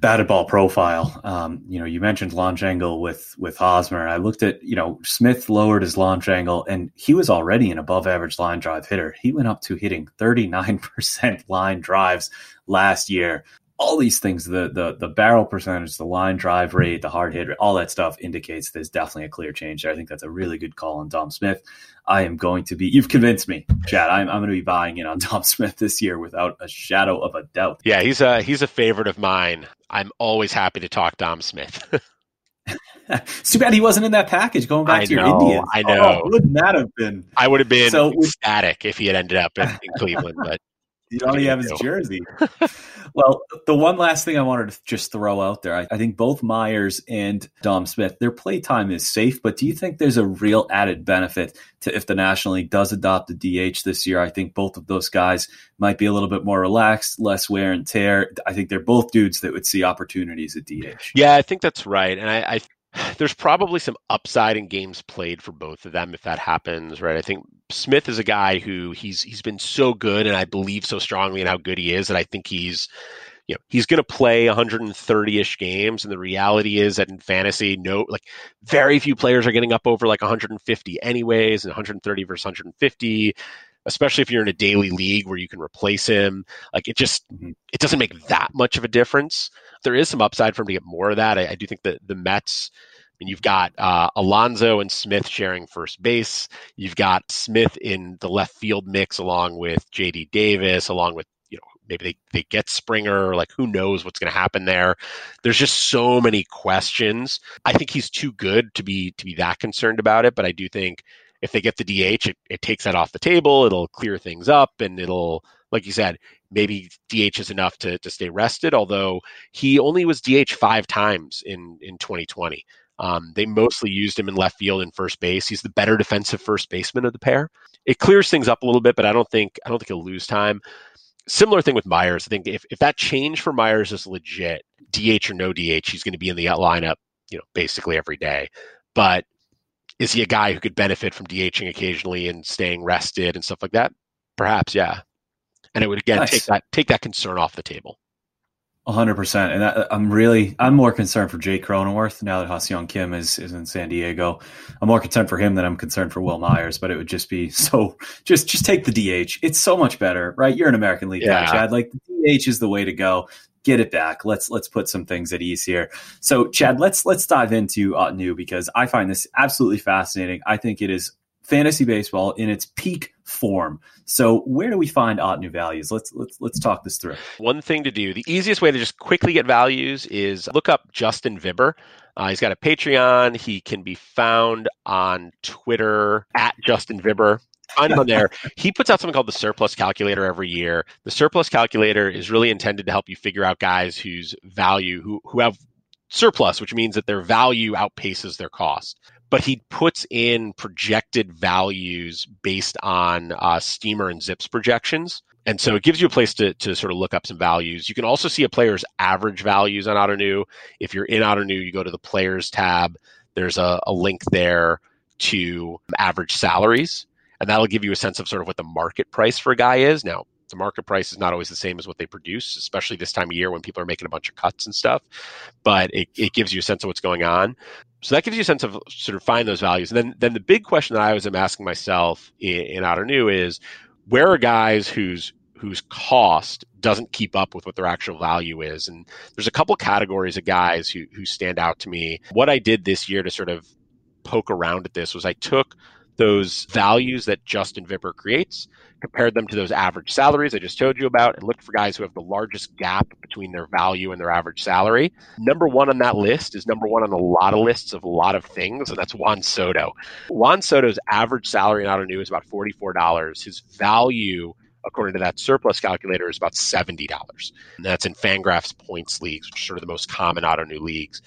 batted ball profile, um, you know, you mentioned launch angle with, with Hosmer. I looked at, you know, Smith lowered his launch angle and he was already an above average line drive hitter. He went up to hitting 39% line drives last year all these things the the the barrel percentage the line drive rate the hard hit all that stuff indicates there's definitely a clear change there i think that's a really good call on dom smith i am going to be you've convinced me chad i'm, I'm going to be buying in on [LAUGHS] dom smith this year without a shadow of a doubt yeah he's a he's a favorite of mine i'm always happy to talk dom smith it's [LAUGHS] too bad he wasn't in that package going back I to know, your Indians. I know. Oh, wouldn't that have been? I would have been So ecstatic if he had ended up in, in Cleveland, but You already have his jersey. well, the one last thing I wanted to just throw out there, I, I, think both Myers and Dom Smith, their play time is safe, but do you think there's a real added benefit to if the National League does adopt the DH this year? I think both of those guys might be a little bit more relaxed, less wear and tear. I think they're both dudes that would see opportunities at DH. Yeah, I think that's right. And I, I there's probably some upside in games played for both of them if that happens, right? I think Smith is a guy who he's he's been so good, and I believe so strongly in how good he is that I think he's you know he's going to play 130ish games and the reality is that in fantasy no like very few players are getting up over like 150 anyways and 130 versus 150 especially if you're in a daily league where you can replace him like it just mm-hmm. it doesn't make that much of a difference there is some upside for him to get more of that. I, I do think that the Mets. I mean, you've got uh, Alonso and Smith sharing first base. You've got Smith in the left field mix along with J.D. Davis, along with you know maybe they, they get Springer. Like who knows what's going to happen there? There's just so many questions. I think he's too good to be to be that concerned about it. But I do think if they get the DH, it, it takes that off the table. It'll clear things up and it'll like you said, maybe DH is enough to, to stay rested, although he only was DH five times in, in 2020. Um, they mostly used him in left field and first base. He's the better defensive first baseman of the pair. It clears things up a little bit, but I don't think I don't think he'll lose time. Similar thing with Myers. I think if, if that change for Myers is legit, DH or no DH, he's going to be in the lineup, you know, basically every day. But is he a guy who could benefit from DHing occasionally and staying rested and stuff like that? Perhaps, yeah and it would again nice. take that take that concern off the table. hundred percent, and I, am really I'm more concerned for Jake Cronenworth now that Ha-Seong Kim is is in San Diego. I'm more concerned for him than I'm concerned for Wil Myers. But it would just be so just just take the DH. It's so much better, right? You're an American League yeah. guy, Chad. Like the DH is the way to go. Get it back. Let's let's put some things at ease here. So, Chad, let's let's dive into Ottoneu because I find this absolutely fascinating. I think it is fantasy baseball in its peak form. So where do we find Ottoneu values? Let's let's let's talk this through. One thing to do, the easiest way to just quickly get values is look up Justin Vibber. Uh, he's got a Patreon. He can be found on Twitter at Justin Vibber. Find him on there. He puts out something called the surplus calculator every year. The surplus calculator is really intended to help you figure out guys whose value who who have surplus, which means that their value outpaces their cost but he puts in projected values based on uh, Steamer and ZiPS projections. And so it gives you a place to, to sort of look up some values. You can also see a player's average values on Ottoneu. If you're in Ottoneu, you go to the players tab. There's a, a link there to average salaries, and that'll give you a sense of sort of what the market price for a guy is. Now, the market price is not always the same as what they produce, especially this time of year when people are making a bunch of cuts and stuff. But it, it gives you a sense of what's going on. So that gives you a sense of sort of find those values. And then then the big question that I was am asking myself in, in Ottoneu is where are guys whose whose cost doesn't keep up with what their actual value is. And there's a couple categories of guys who who stand out to me. What I did this year to sort of poke around at this was I took those values that Justin Vibber creates, compared them to those average salaries I just told you about, and looked for guys who have the largest gap between their value and their average salary. Number one on that list is number one on a lot of lists of a lot of things, and that's Juan Soto. Juan Soto's average salary in Ottoneu is about $44. His value according to that surplus calculator, is about $70. And that's in Fangraphs points leagues, which are sort of the most common Ottoneu leagues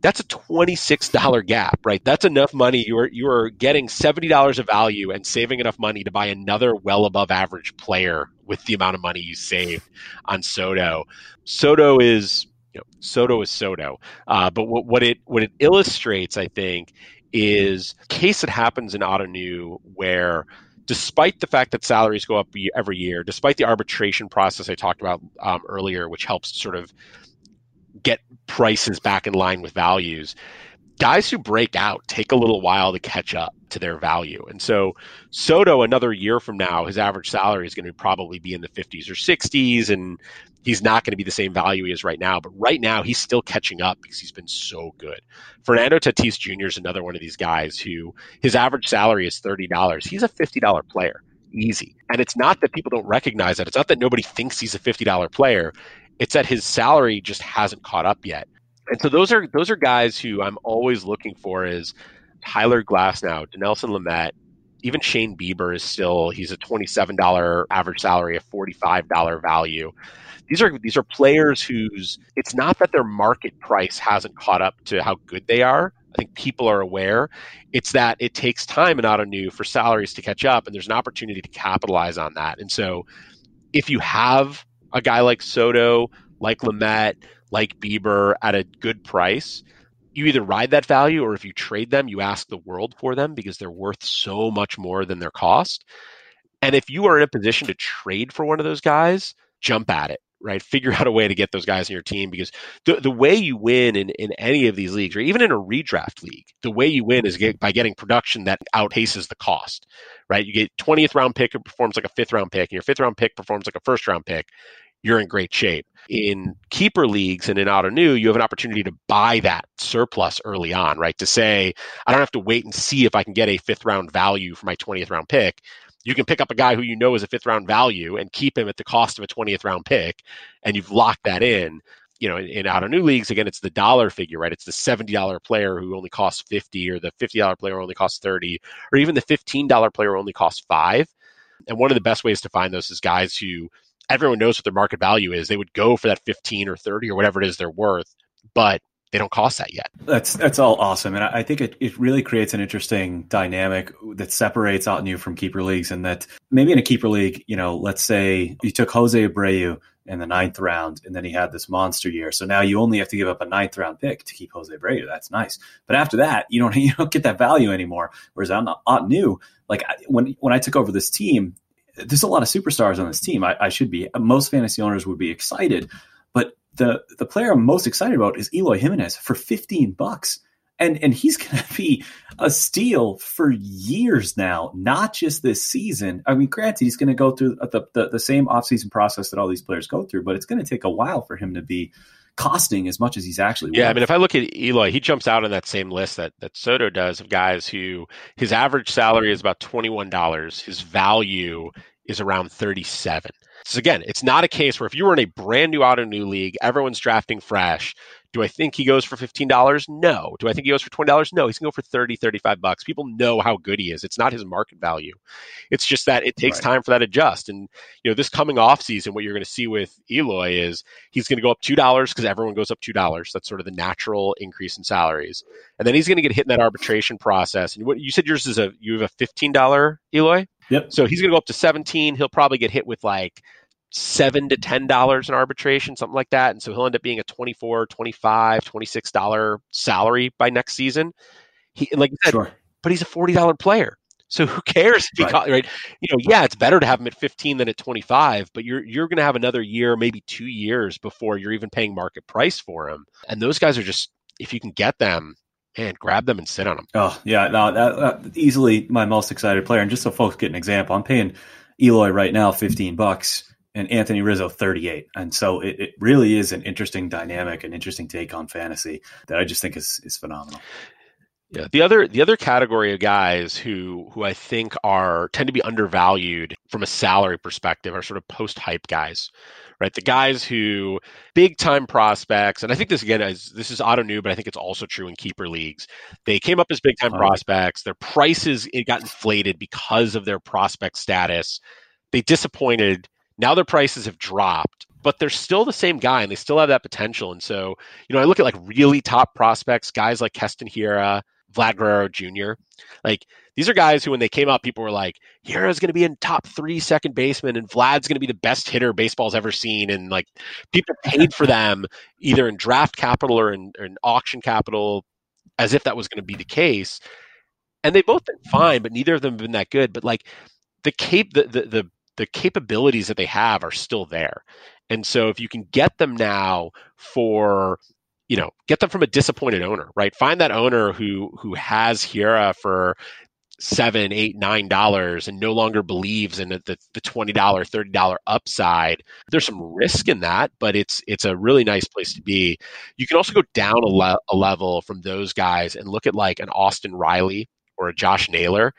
that's a $26 gap, right? That's enough money. You are you are getting $70 of value and saving enough money to buy another well above average player with the amount of money you saved on Soto. Soto is you know, Soto is Soto. Uh, but what, what it what it illustrates, I think, is case that happens in Ottoneu where despite the fact that salaries go up every year, despite the arbitration process I talked about um, earlier, which helps sort of get prices back in line with values. Guys who break out take a little while to catch up to their value. And so Soto, another year from now, his average salary is going to probably be in the 50s or 60s, and he's not going to be the same value he is right now. But right now, he's still catching up because he's been so good. Fernando Tatis Jr. is another one of these guys who his average salary is $30. He's a $50 player easy. And it's not that people don't recognize that. It's not that nobody thinks he's a $50 player. It's that his salary just hasn't caught up yet. And so those are those are guys who I'm always looking for is Tyler Glasnow, Dinelson Lamet, even Shane Bieber is still he's a $27 average salary, a $45 value. These are these are players whose it's not that their market price hasn't caught up to how good they are. I think people are aware. It's that it takes time in Ottoneu for salaries to catch up, and there's an opportunity to capitalize on that. And so, if you have a guy like Soto, like Lamet, like Bieber at a good price, you either ride that value or if you trade them, you ask the world for them because they're worth so much more than their cost. And if you are in a position to trade for one of those guys, jump at it, right? Figure [LAUGHS] out a way to get those guys in your team because the, the way you win in, in any of these leagues, or even in a redraft league, the way you win is get, by getting production that outpaces the cost, right? You get 20th round pick, it performs like a fifth round pick, and your fifth round pick performs like a first round pick you're in great shape. In keeper leagues and in Ottoneu, you have an opportunity to buy that surplus early on, right? To say, I don't have to wait and see if I can get a fifth round value for my 20th round pick. You can pick up a guy who you know is a fifth round value and keep him at the cost of a 20th round pick, and you've locked that in. You know, in, in new leagues, again, it's the dollar figure, right? It's the $70 player who only costs 50 or the $50 player only costs 30 or even the $15 player only costs five. And one of the best ways to find those is guys who everyone knows what their market value is. They would go for that 15 or 30 or whatever it is they're worth, but they don't cost that yet. That's that's all awesome, and I think it, it really creates an interesting dynamic that separates Ottoneu from keeper leagues, and that maybe in a keeper league, you know, let's say you took Jose Abreu in the ninth round, and then he had this monster year, so now you only have to give up a ninth round pick to keep Jose Abreu. That's nice, but after that, you don't [LAUGHS] you don't get that value anymore. Whereas on Ottoneu, like when when I took over this team, there's a lot of superstars on this team. I, I, should be most fantasy owners would be excited, but the the player I'm most excited about is Eloy Jimenez for 15 bucks. And, and he's [LAUGHS] going to be a steal for years now, not just this season. I mean, granted, he's going to go through the, the, the same offseason process that all these players go through, but it's going to take a while for him to be costing as much as he's actually yeah worth. i mean if i look at eloy he jumps out on that same list that, that soto does of guys who his average salary is about $21 his value is around 37. So again, it's not a case where if you were in a brand new Ottoneu league, everyone's drafting fresh. Do I think he goes for $15? No. Do I think he goes for $20? No. He's going to go for 30, 35 bucks. People know how good he is. It's not his market value. It's just that it takes right. time for that to adjust. And, you know, this coming off season, what you're going to see with Eloy is he's going to go up $2 because everyone goes up $2. That's sort of the natural increase in salaries. And then he's going to get hit in that arbitration process. And what you said yours is a, you have a $15 Eloy? Yep. So he's going to go up to 17. He'll probably get hit with like seven to ten dollars in arbitration something like that and so he'll end up being a 24 25 26 dollar salary by next season he like you said Sure. but he's a $40 player so who cares if he Right. got right you know yeah it's better to have him at 15 than at 25 but you're you're going to have another year maybe two years before you're even paying market price for him and those guys are just if you can get them man grab them and sit on them Oh yeah, no, that, that easily my most excited player. And just so folks get an example, I'm paying Eloy right now 15 bucks and Anthony Rizzo 38. And so it, it really is an interesting dynamic, an interesting take on fantasy that I just think is is phenomenal. Yeah. The other the other category of guys who who I think are tend to be undervalued from a salary perspective are sort of post hype guys. Right? The guys who big time prospects, and I think this again is this is Ottoneu, but I think it's also true in keeper leagues. They came up as big time prospects. Their prices it got inflated because of their prospect status. They disappointed. Now their prices have dropped, but they're still the same guy and they still have that potential. And so, you know, I look at like really top prospects, guys like Keston Hiura, Vlad Guerrero Jr. Like these are guys who, when they came out, people were like, "Hiura's going to be in top three second baseman, and Vlad's going to be the best hitter baseball's ever seen." And like people paid for [LAUGHS] them either in draft capital or in, or in auction capital, as if that was going to be the case. And they both been fine, but neither of them have been that good. But like the cape, the the the, the capabilities that they have are still there. And so if you can get them now for you know, get them from a disappointed owner, right? Find that owner who who has Hiura for seven, eight, nine dollars and no longer believes in the, the, twenty dollar, thirty dollar upside. There's some risk in that, but it's it's a really nice place to be. You can also go down a, le- a level from those guys and look at like an Austin Riley or a Josh Naylor,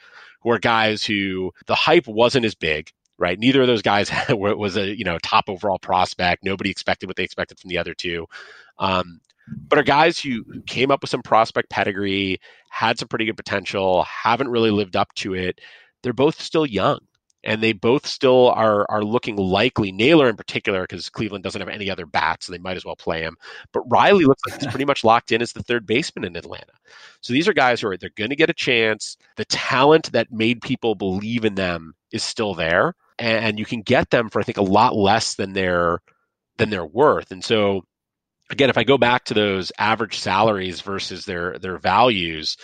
who are guys who the hype wasn't as big. Right, neither of those guys [LAUGHS] was a you know top overall prospect. Nobody expected what they expected from the other two. Um, but are guys who came up with some prospect pedigree, had some pretty good potential, haven't really lived up to it. They're both still young, and they both still are are looking likely. Naylor in particular, because Cleveland doesn't have any other bats, so they might as well play him. But Riley looks like he's [LAUGHS] pretty much locked in as the third baseman in Atlanta. So these are guys who are they're going to get a chance. The talent that made people believe in them is still there, and you can get them for I think a lot less than their than their worth. And so again, if I go back to those average salaries versus their their values,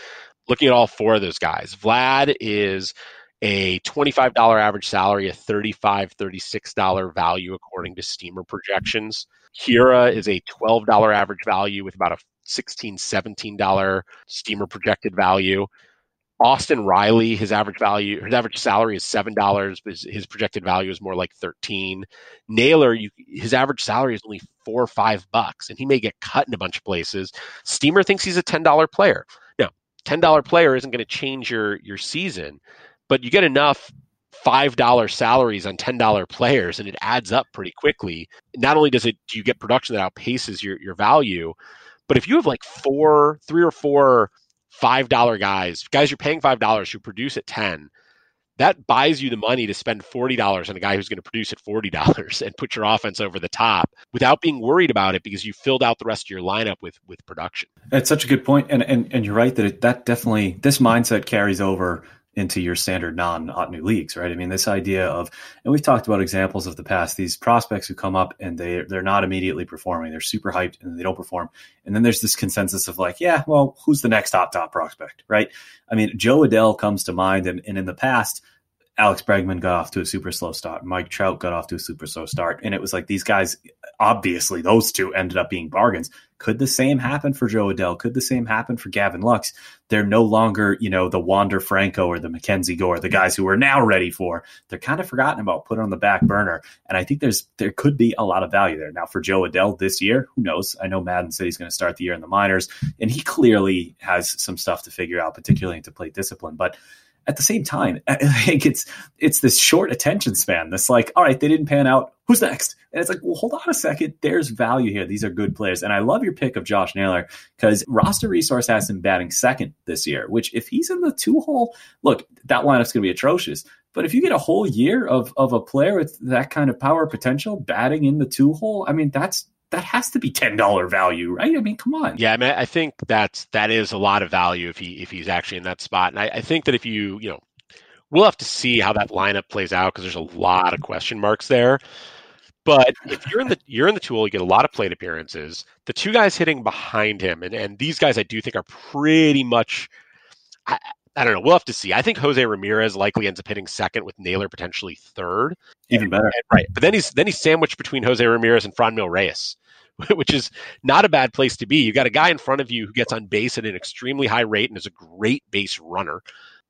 looking at all four of those guys, Vlad is a $25 average salary, a $35, $36 value according to steamer projections. Hiura is a $12 average value with about a $16, $17 steamer projected value. Austin Riley, his average value, his average salary is seven dollars, but his, his projected value is more like thirteen. Naylor, you, his average salary is only four or five bucks, and he may get cut in a bunch of places. Steamer thinks he's a ten dollar player. Now, ten dollar player isn't going to change your your season, but you get enough five dollar salaries on ten dollar players, and it adds up pretty quickly. Not only does it do you get production that outpaces your your value, but if you have like four, three or four five dollar guys, guys you're paying five dollars who produce at ten, that buys you the money to spend forty dollars on a guy who's going to produce at forty dollars [LAUGHS] and put your offense over the top without being worried about it because you filled out the rest of your lineup with with production. It's such a good point, and and, and you're right that it, that definitely this mindset carries over into your standard non new leagues, right? I mean, this idea of, and we've talked about examples of the past, these prospects who come up and they they're not immediately performing, they're super hyped and they don't perform, and then there's this consensus of like, yeah, well, who's the next top top prospect, right? I mean, Jo Adell comes to mind, and, and in the past. Alex Bregman got off to a super slow start. Mike Trout got off to a super slow start. And it was like these guys, obviously, those two ended up being bargains. Could the same happen for Jo Adell? Could the same happen for Gavin Lux? They're no longer, you know, the Wander Franco or the Mackenzie Gore, the guys who are now ready for. They're kind of forgotten about, put on the back burner. And I think there's there could be a lot of value there. Now for Jo Adell this year, who knows? I know Maddon said he's going to start the year in the minors, and he clearly has some stuff to figure out, particularly into plate discipline. But at the same time, [LAUGHS] think it's it's this short attention span. That's like, all right, they didn't pan out. Who's next? And it's like, well, hold on a second. There's value here. These are good players, and I love your pick of Josh Naylor because roster resource has him batting second this year. Which, if he's in the two hole, look, that lineup's going to be atrocious. But if you get a whole year of of a player with that kind of power potential batting in the two hole, I mean, that's that has to be ten dollar value, right? I mean, come on. Yeah, I mean, I think that's that is a lot of value if he if he's actually in that spot. And I, I think that if you you know we'll have to see how that lineup plays out because there's a lot of question marks there. But if you're in the [LAUGHS] you're in the tool, you get a lot of plate appearances. The two guys hitting behind him, and, and these guys I do think are pretty much I, I don't know. We'll have to see. I think Jose Ramirez likely ends up hitting second with Naylor potentially third. Even better. And, right. But then he's then he's sandwiched between Jose Ramirez and Franmil Reyes, [LAUGHS] which is not a bad place to be. You got a guy in front of you who gets on base at an extremely high rate and is a great base runner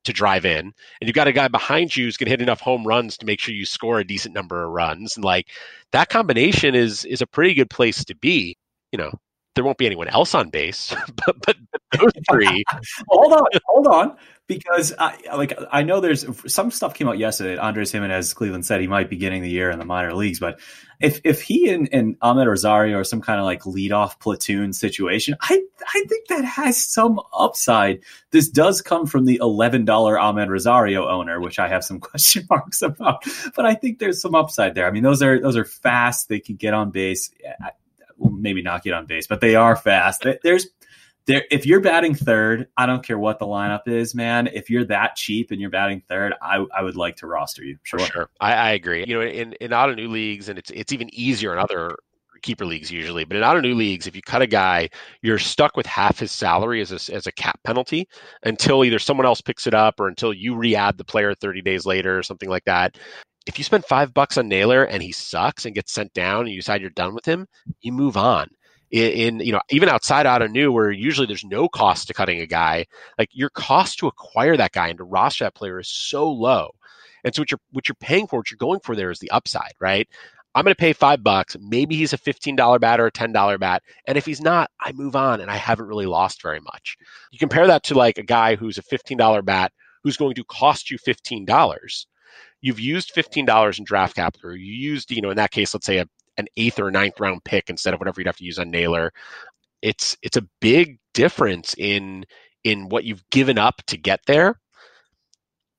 to drive in. And you've got a guy behind you who's going to hit enough home runs to make sure you score a decent number of runs. And like that combination is is a pretty good place to be. You know, there won't be anyone else on base, [LAUGHS] but but, those [LAUGHS] three. hold on, hold on, because I like I know there's some stuff came out yesterday. Andres Gimenez, Cleveland said he might be getting the year in the minor leagues, but if if he and, and Amed Rosario are some kind of like leadoff platoon situation, I I think that has some upside. This does come from the eleven dollar Amed Rosario owner, which I have some [LAUGHS] question marks about, but I think there's some upside there. I mean, those are those are fast. They can get on base. Maybe not get on base, but they are fast. There's there, if you're batting third, I don't care what the lineup is, man. If you're that cheap and you're batting third, I, I would like to roster you. Sure, sure. I, I, agree. You know, in in Ottoneu leagues, and it's it's even easier in other keeper leagues usually, but in Ottoneu leagues, if you cut a guy, you're stuck with half his salary as a, as a cap penalty until either someone else picks it up or until you re-add the player 30 days later or something like that. If you spend five bucks on Naylor and he sucks and gets sent down and you decide you're done with him, you move on. In, in, you know even outside Ottoneu, where usually there's no cost to cutting a guy like your cost to acquire that guy and to roster that player is so low. And so what you're what you're paying for what you're going for there is the upside right? I'm going to pay five bucks. Maybe he's a $15 bat or a $10 bat. And if he's not i move on and i haven't really lost very much. You compare that to like a guy who's a $15 bat who's going to cost you $15 you've used $15 in draft capital you used you know in that case let's say a an eighth or ninth round pick instead of whatever you'd have to use on Naylor. It's it's a big difference in in what you've given up to get there.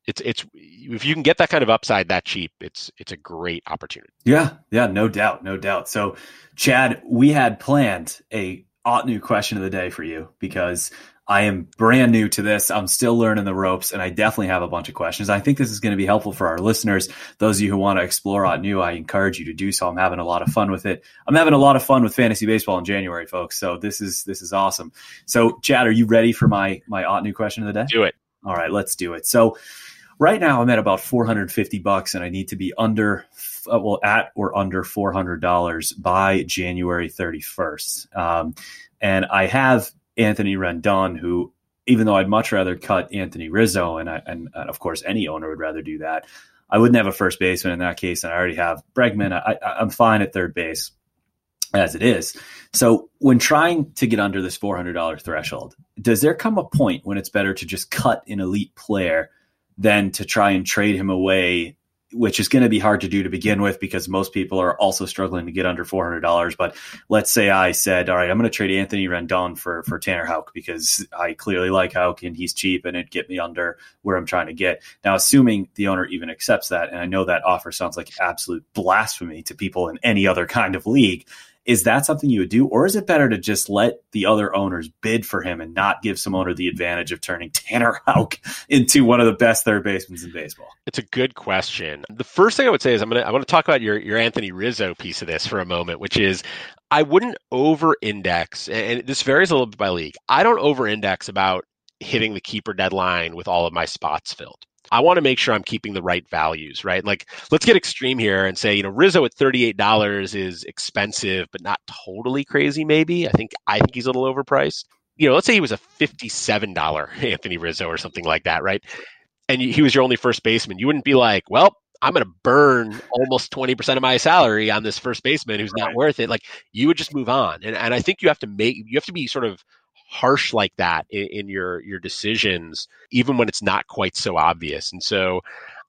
It's it's if you can get that kind of upside that cheap, it's it's a great opportunity. Yeah, yeah, no doubt, no doubt. So, Chad, we had planned a new question of the day for you because I am brand new to this. I'm still learning the ropes, and I definitely have a bunch of questions. I think this is going to be helpful for our listeners. Those of you who want to explore Ottoneu, I encourage you to do so. I'm having a lot of fun with it. I'm having a lot of fun with fantasy baseball in January, folks. So this is this is awesome. So, Chad, are you ready for my my Ottoneu question of the day? Do it. All right, let's do it. So, right now I'm at about 450 bucks, and I need to be under uh, well at or under $400 by January 31st. Um, and I have Anthony Rendon, who even though I'd much rather cut Anthony Rizzo, and, I, and, and of course any owner would rather do that, I wouldn't have a first baseman in that case, and I already have Bregman. I, I'm fine at third base as it is. So when trying to get under this $400 threshold, does there come a point when it's better to just cut an elite player than to try and trade him away which is going to be hard to do to begin with because most people are also struggling to get under $400. But let's say I said, all right, I'm going to trade Anthony Rendon for, for Tanner Houck because I clearly like Houck and he's cheap and it get me under where I'm trying to get. Now, assuming the owner even accepts that, and I know that offer sounds like absolute blasphemy to people in any other kind of league, is that something you would do, or is it better to just let the other owners bid for him and not give some owner the advantage of turning [LAUGHS] Tanner Houck into one of the best third basemen in baseball? It's a good question. The first thing I would say is I'm gonna I want to talk about your your Anthony Rizzo piece of this for a moment, which is I wouldn't over index, and this varies a little bit by league. I don't over index about hitting the keeper deadline with all of my spots filled. I want to make sure I'm keeping the right values, right? Like, let's get extreme here and say, you know, Rizzo at $38 is expensive, but not totally crazy, maybe. I think I think he's a little overpriced. You know, let's say he was a $57 [LAUGHS] Anthony Rizzo or something like that, right? And he was your only first baseman. You wouldn't be like, well, I'm going to burn almost 20% of my salary on this first baseman who's not worth it. Like, you would just move on. And, and I think you have to make, you have to be sort of harsh like that in, in, your your decisions, even when it's not quite so obvious. And so,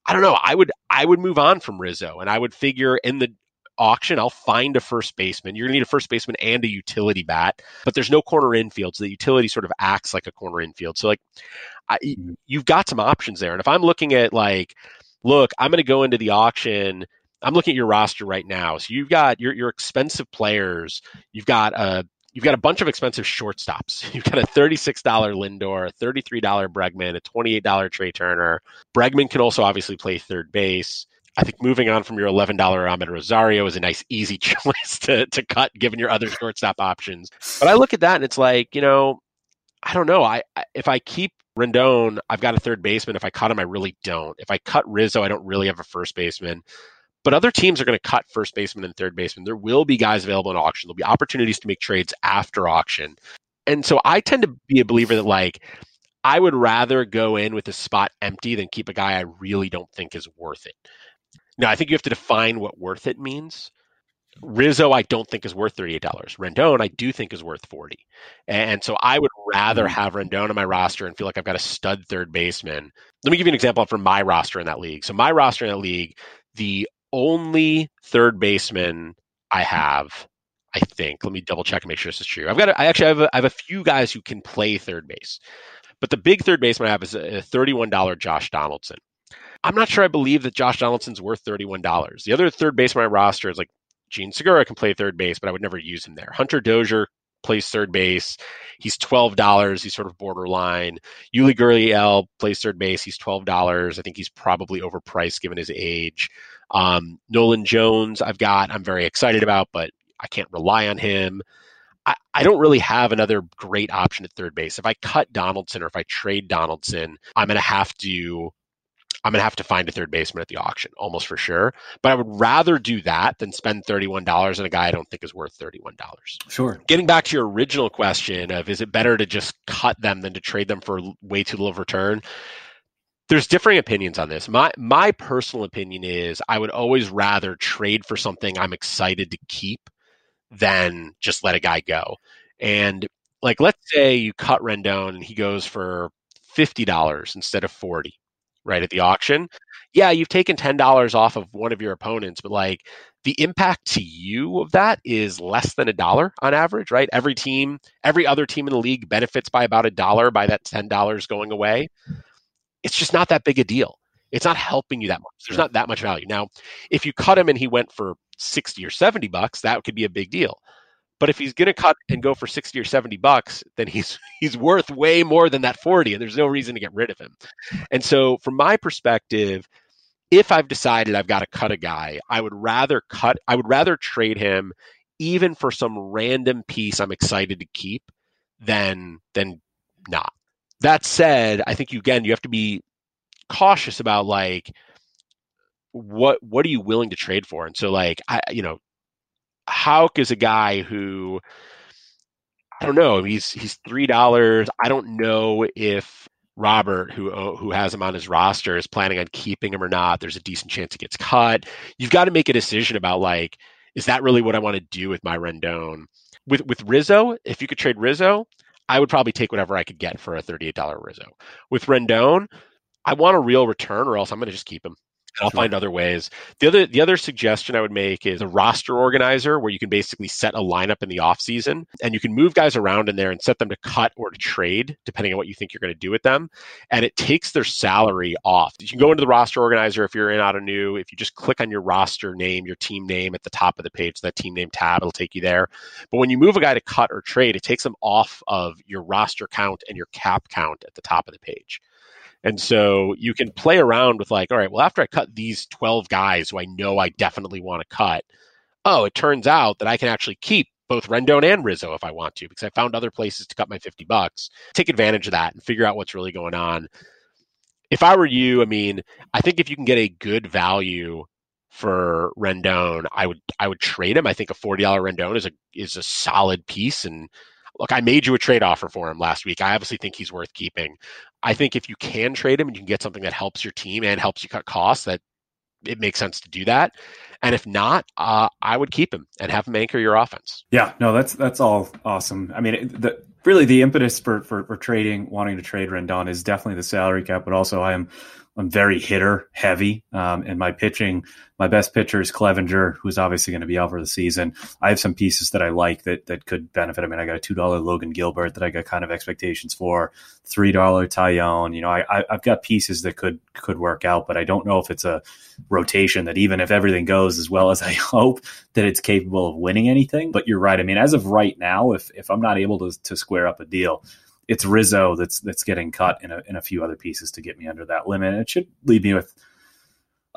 I don't know. I would I would move on from Rizzo, and I would figure in the auction I'll find a first baseman. You're gonna need a first baseman and a utility bat, but there's no corner infield, so the utility sort of acts like a corner infield. So like, I, mm-hmm. you've got some options there. And if I'm looking at like, look, I'm gonna go into the auction. I'm looking at your roster right now. So you've got your your expensive players. You've got a you've got a bunch of expensive shortstops. [LAUGHS] You've got a $36 Lindor, a $33 Bregman, a $28 Trea Turner. Bregman can also obviously play third base. I think moving on from your $11 Amed Rosario is a nice, easy [LAUGHS] choice to, to cut given your other shortstop options. But I look at that and it's like, you know, I don't know. I if I keep Rendon, I've got a third baseman. If I cut him, I really don't. If I cut Rizzo, I don't really have a first baseman. But other teams are going to cut first baseman and third baseman. There will be guys available in auction. There'll be opportunities to make trades after auction. And so I tend to be a believer that like I would rather go in with a spot empty than keep a guy I really don't think is worth it. Now, I think you have to define what worth it means. Rizzo, I don't think is worth $38. Rendon, I do think is worth 40. And so I would rather mm-hmm. have Rendon on my roster and feel like I've got a stud third baseman. Let me give you an example from my roster in that league. So my roster in that league, the only third baseman I have, I think, let me double check and make sure this is true. I've got, a, I actually have a, I have a few guys who can play third base, but the big third baseman I have is a $31 Josh Donaldson. I'm not sure I believe that Josh Donaldson's worth $31. The other third baseman on my roster is like Jean Segura can play third base, but I would never use him there. Hunter Dozier plays third base. He's twelve dollars. He's sort of borderline. Yuli Gurriel plays third base. He's twelve dollars. I think he's probably overpriced given his age. Um, Nolan Jones, I've got. I'm very excited about, but I can't rely on him. I, I don't really have another great option at third base. If I cut Donaldson or if I trade Donaldson, I'm going to have to I'm going to have to find a third baseman at the auction, almost for sure. But I would rather do that than spend $31 on a guy I don't think is worth $31. Sure. Getting back to your original question of is it better to just cut them than to trade them for way too little return? There's differing opinions on this. My my personal opinion is I would always rather trade for something I'm excited to keep than just let a guy go. And like let's say you cut Rendon and he goes for $50 instead of 40 right at the auction yeah you've taken $10 off of one of your opponents but like the impact to you of that is less than a dollar on average right every team every other team in the league benefits by about a dollar by that $10 going away it's just not that big a deal. It's not helping you that much. There's not that much value. Now if you cut him and he went for 60 or 70 bucks that could be a big deal. But if he's going to cut and go for 60 or 70 bucks, then he's [LAUGHS] he's worth way more than that 40 and there's no reason to get rid of him. And so from my perspective, if I've decided I've got to cut a guy, I would rather cut I would rather trade him even for some random piece I'm excited to keep than than not. That said, I think you again you have to be cautious about like what what are you willing to trade for? And so like I you know Houck is a guy who I don't know. He's he's three dollars. I don't know if Robert, who uh, who has him on his roster, is planning on keeping him or not. There's a decent chance he gets cut. You've got to make a decision about like, is that really what I want to do with my Rendon? With with Rizzo, if you could trade Rizzo, I would probably take whatever I could get for a thirty-eight dollar Rizzo. With Rendon, I want a real return, or else I'm going to just keep him. I'll sure. find other ways. The other the other suggestion I would make is a roster organizer where you can basically set a lineup in the off season and you can move guys around in there and set them to cut or to trade depending on what you think you're going to do with them. And it takes their salary off. You can go into the roster organizer if you're in Ottoneu. If you just click on your roster name, your team name at the top of the page, that team name tab, it'll take you there. But when you move a guy to cut or trade, it takes them off of your roster count and your cap count at the top of the page. And so you can play around with like, all right, well, after I cut these 12 guys who I know I definitely want to cut, oh, it turns out that I can actually keep both Rendon and Rizzo if I want to, because I found other places to cut my 50 bucks. Take advantage of that and figure out what's really going on. If I were you, I mean, I think if you can get a good value for Rendon, I would I would trade him. I think a forty dollar Rendon is a is a solid piece, and look, I made you a trade offer for him last week. I obviously think he's worth keeping. I think if you can trade him and you can get something that helps your team and helps you cut costs, that it makes sense to do that. And if not, uh, I would keep him and have him anchor your offense. Yeah, no, that's that's all awesome. I mean, the, really the impetus for, for, for trading, wanting to trade Rendon is definitely the salary cap, but also I am I'm very hitter heavy, um, and my pitching, my best pitcher is Clevinger, who's obviously going to be out for the season. I have some pieces that I like that that could benefit. I mean, I got a two dollar Logan Gilbert that I got kind of expectations for, three dollar Taillon. You know, I, I I've got pieces that could could work out, but I don't know if it's a rotation that even if everything goes as well as I [LAUGHS] hope, that it's capable of winning anything. But you're right. I mean, as of right now, if if I'm not able to to square up a deal it's Rizzo that's that's getting cut in a, in a few other pieces to get me under that limit. It should leave me with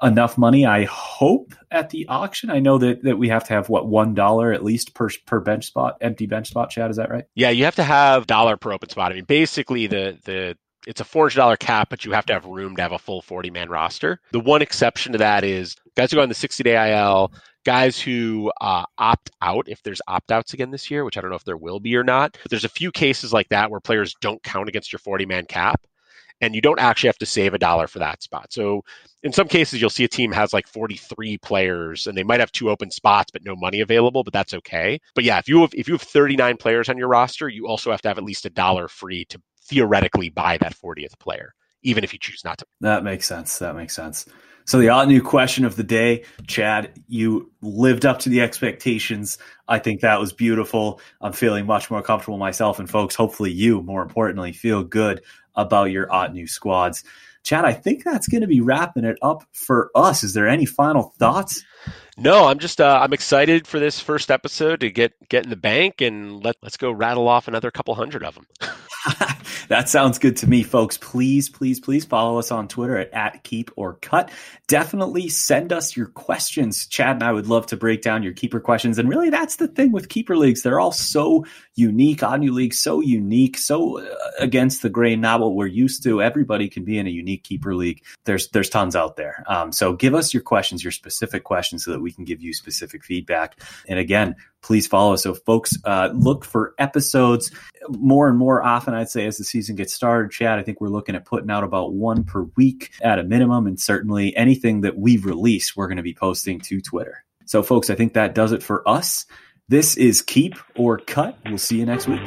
enough money. I hope at the auction. I know that that we have to have what one dollar at least per per bench spot, empty bench spot. Chad, is that right? Yeah, you have to have dollar per open spot. I mean, basically the the it's a four hundred dollar cap, but you have to have room to have a full forty man roster. The one exception to that is guys who go on the sixty day IL guys who uh, opt out if there's opt outs again this year, which I don't know if there will be or not. But there's a few cases like that where players don't count against your 40 man cap. And you don't actually have to save a dollar for that spot. So in some cases, you'll see a team has like 43 players and they might have two open spots, but no money available, but that's okay. But yeah, if you have, if you have 39 players on your roster, you also have to have at least a dollar free to theoretically buy that 40th player, even if you choose not to. That makes sense. That makes sense. So the Ottoneu question of the day, Chad, you lived up to the expectations. I think that was beautiful. I'm feeling much more comfortable myself, and folks, hopefully you, more importantly, feel good about your Ottoneu squads. Chad, I think that's going to be wrapping it up for us. Is there any final thoughts? No, I'm just uh, I'm excited for this first episode to get get in the bank and let let's go rattle off another couple hundred of them. [LAUGHS] that sounds good to me, folks. Please, please, please follow us on Twitter at, at keep or cut. Definitely send us your questions. Chad and I would love to break down your keeper questions. And really, that's the thing with keeper leagues. They're all so unique. On Ottoneu League, so unique, so uh, against the grain, not what we're used to. Everybody can be in a unique keeper league. There's there's tons out there. Um, so give us your questions, your specific questions, so that we can give you specific feedback. And again, please follow. Us. So, folks, uh, look for episodes more and more often, I'd say, as the season gets started. Chad, I think we're looking at putting out about one per week at a minimum. And certainly anything that we release, we're going to be posting to Twitter. So, folks, I think that does it for us. This is Keep or Cut. We'll see you next week.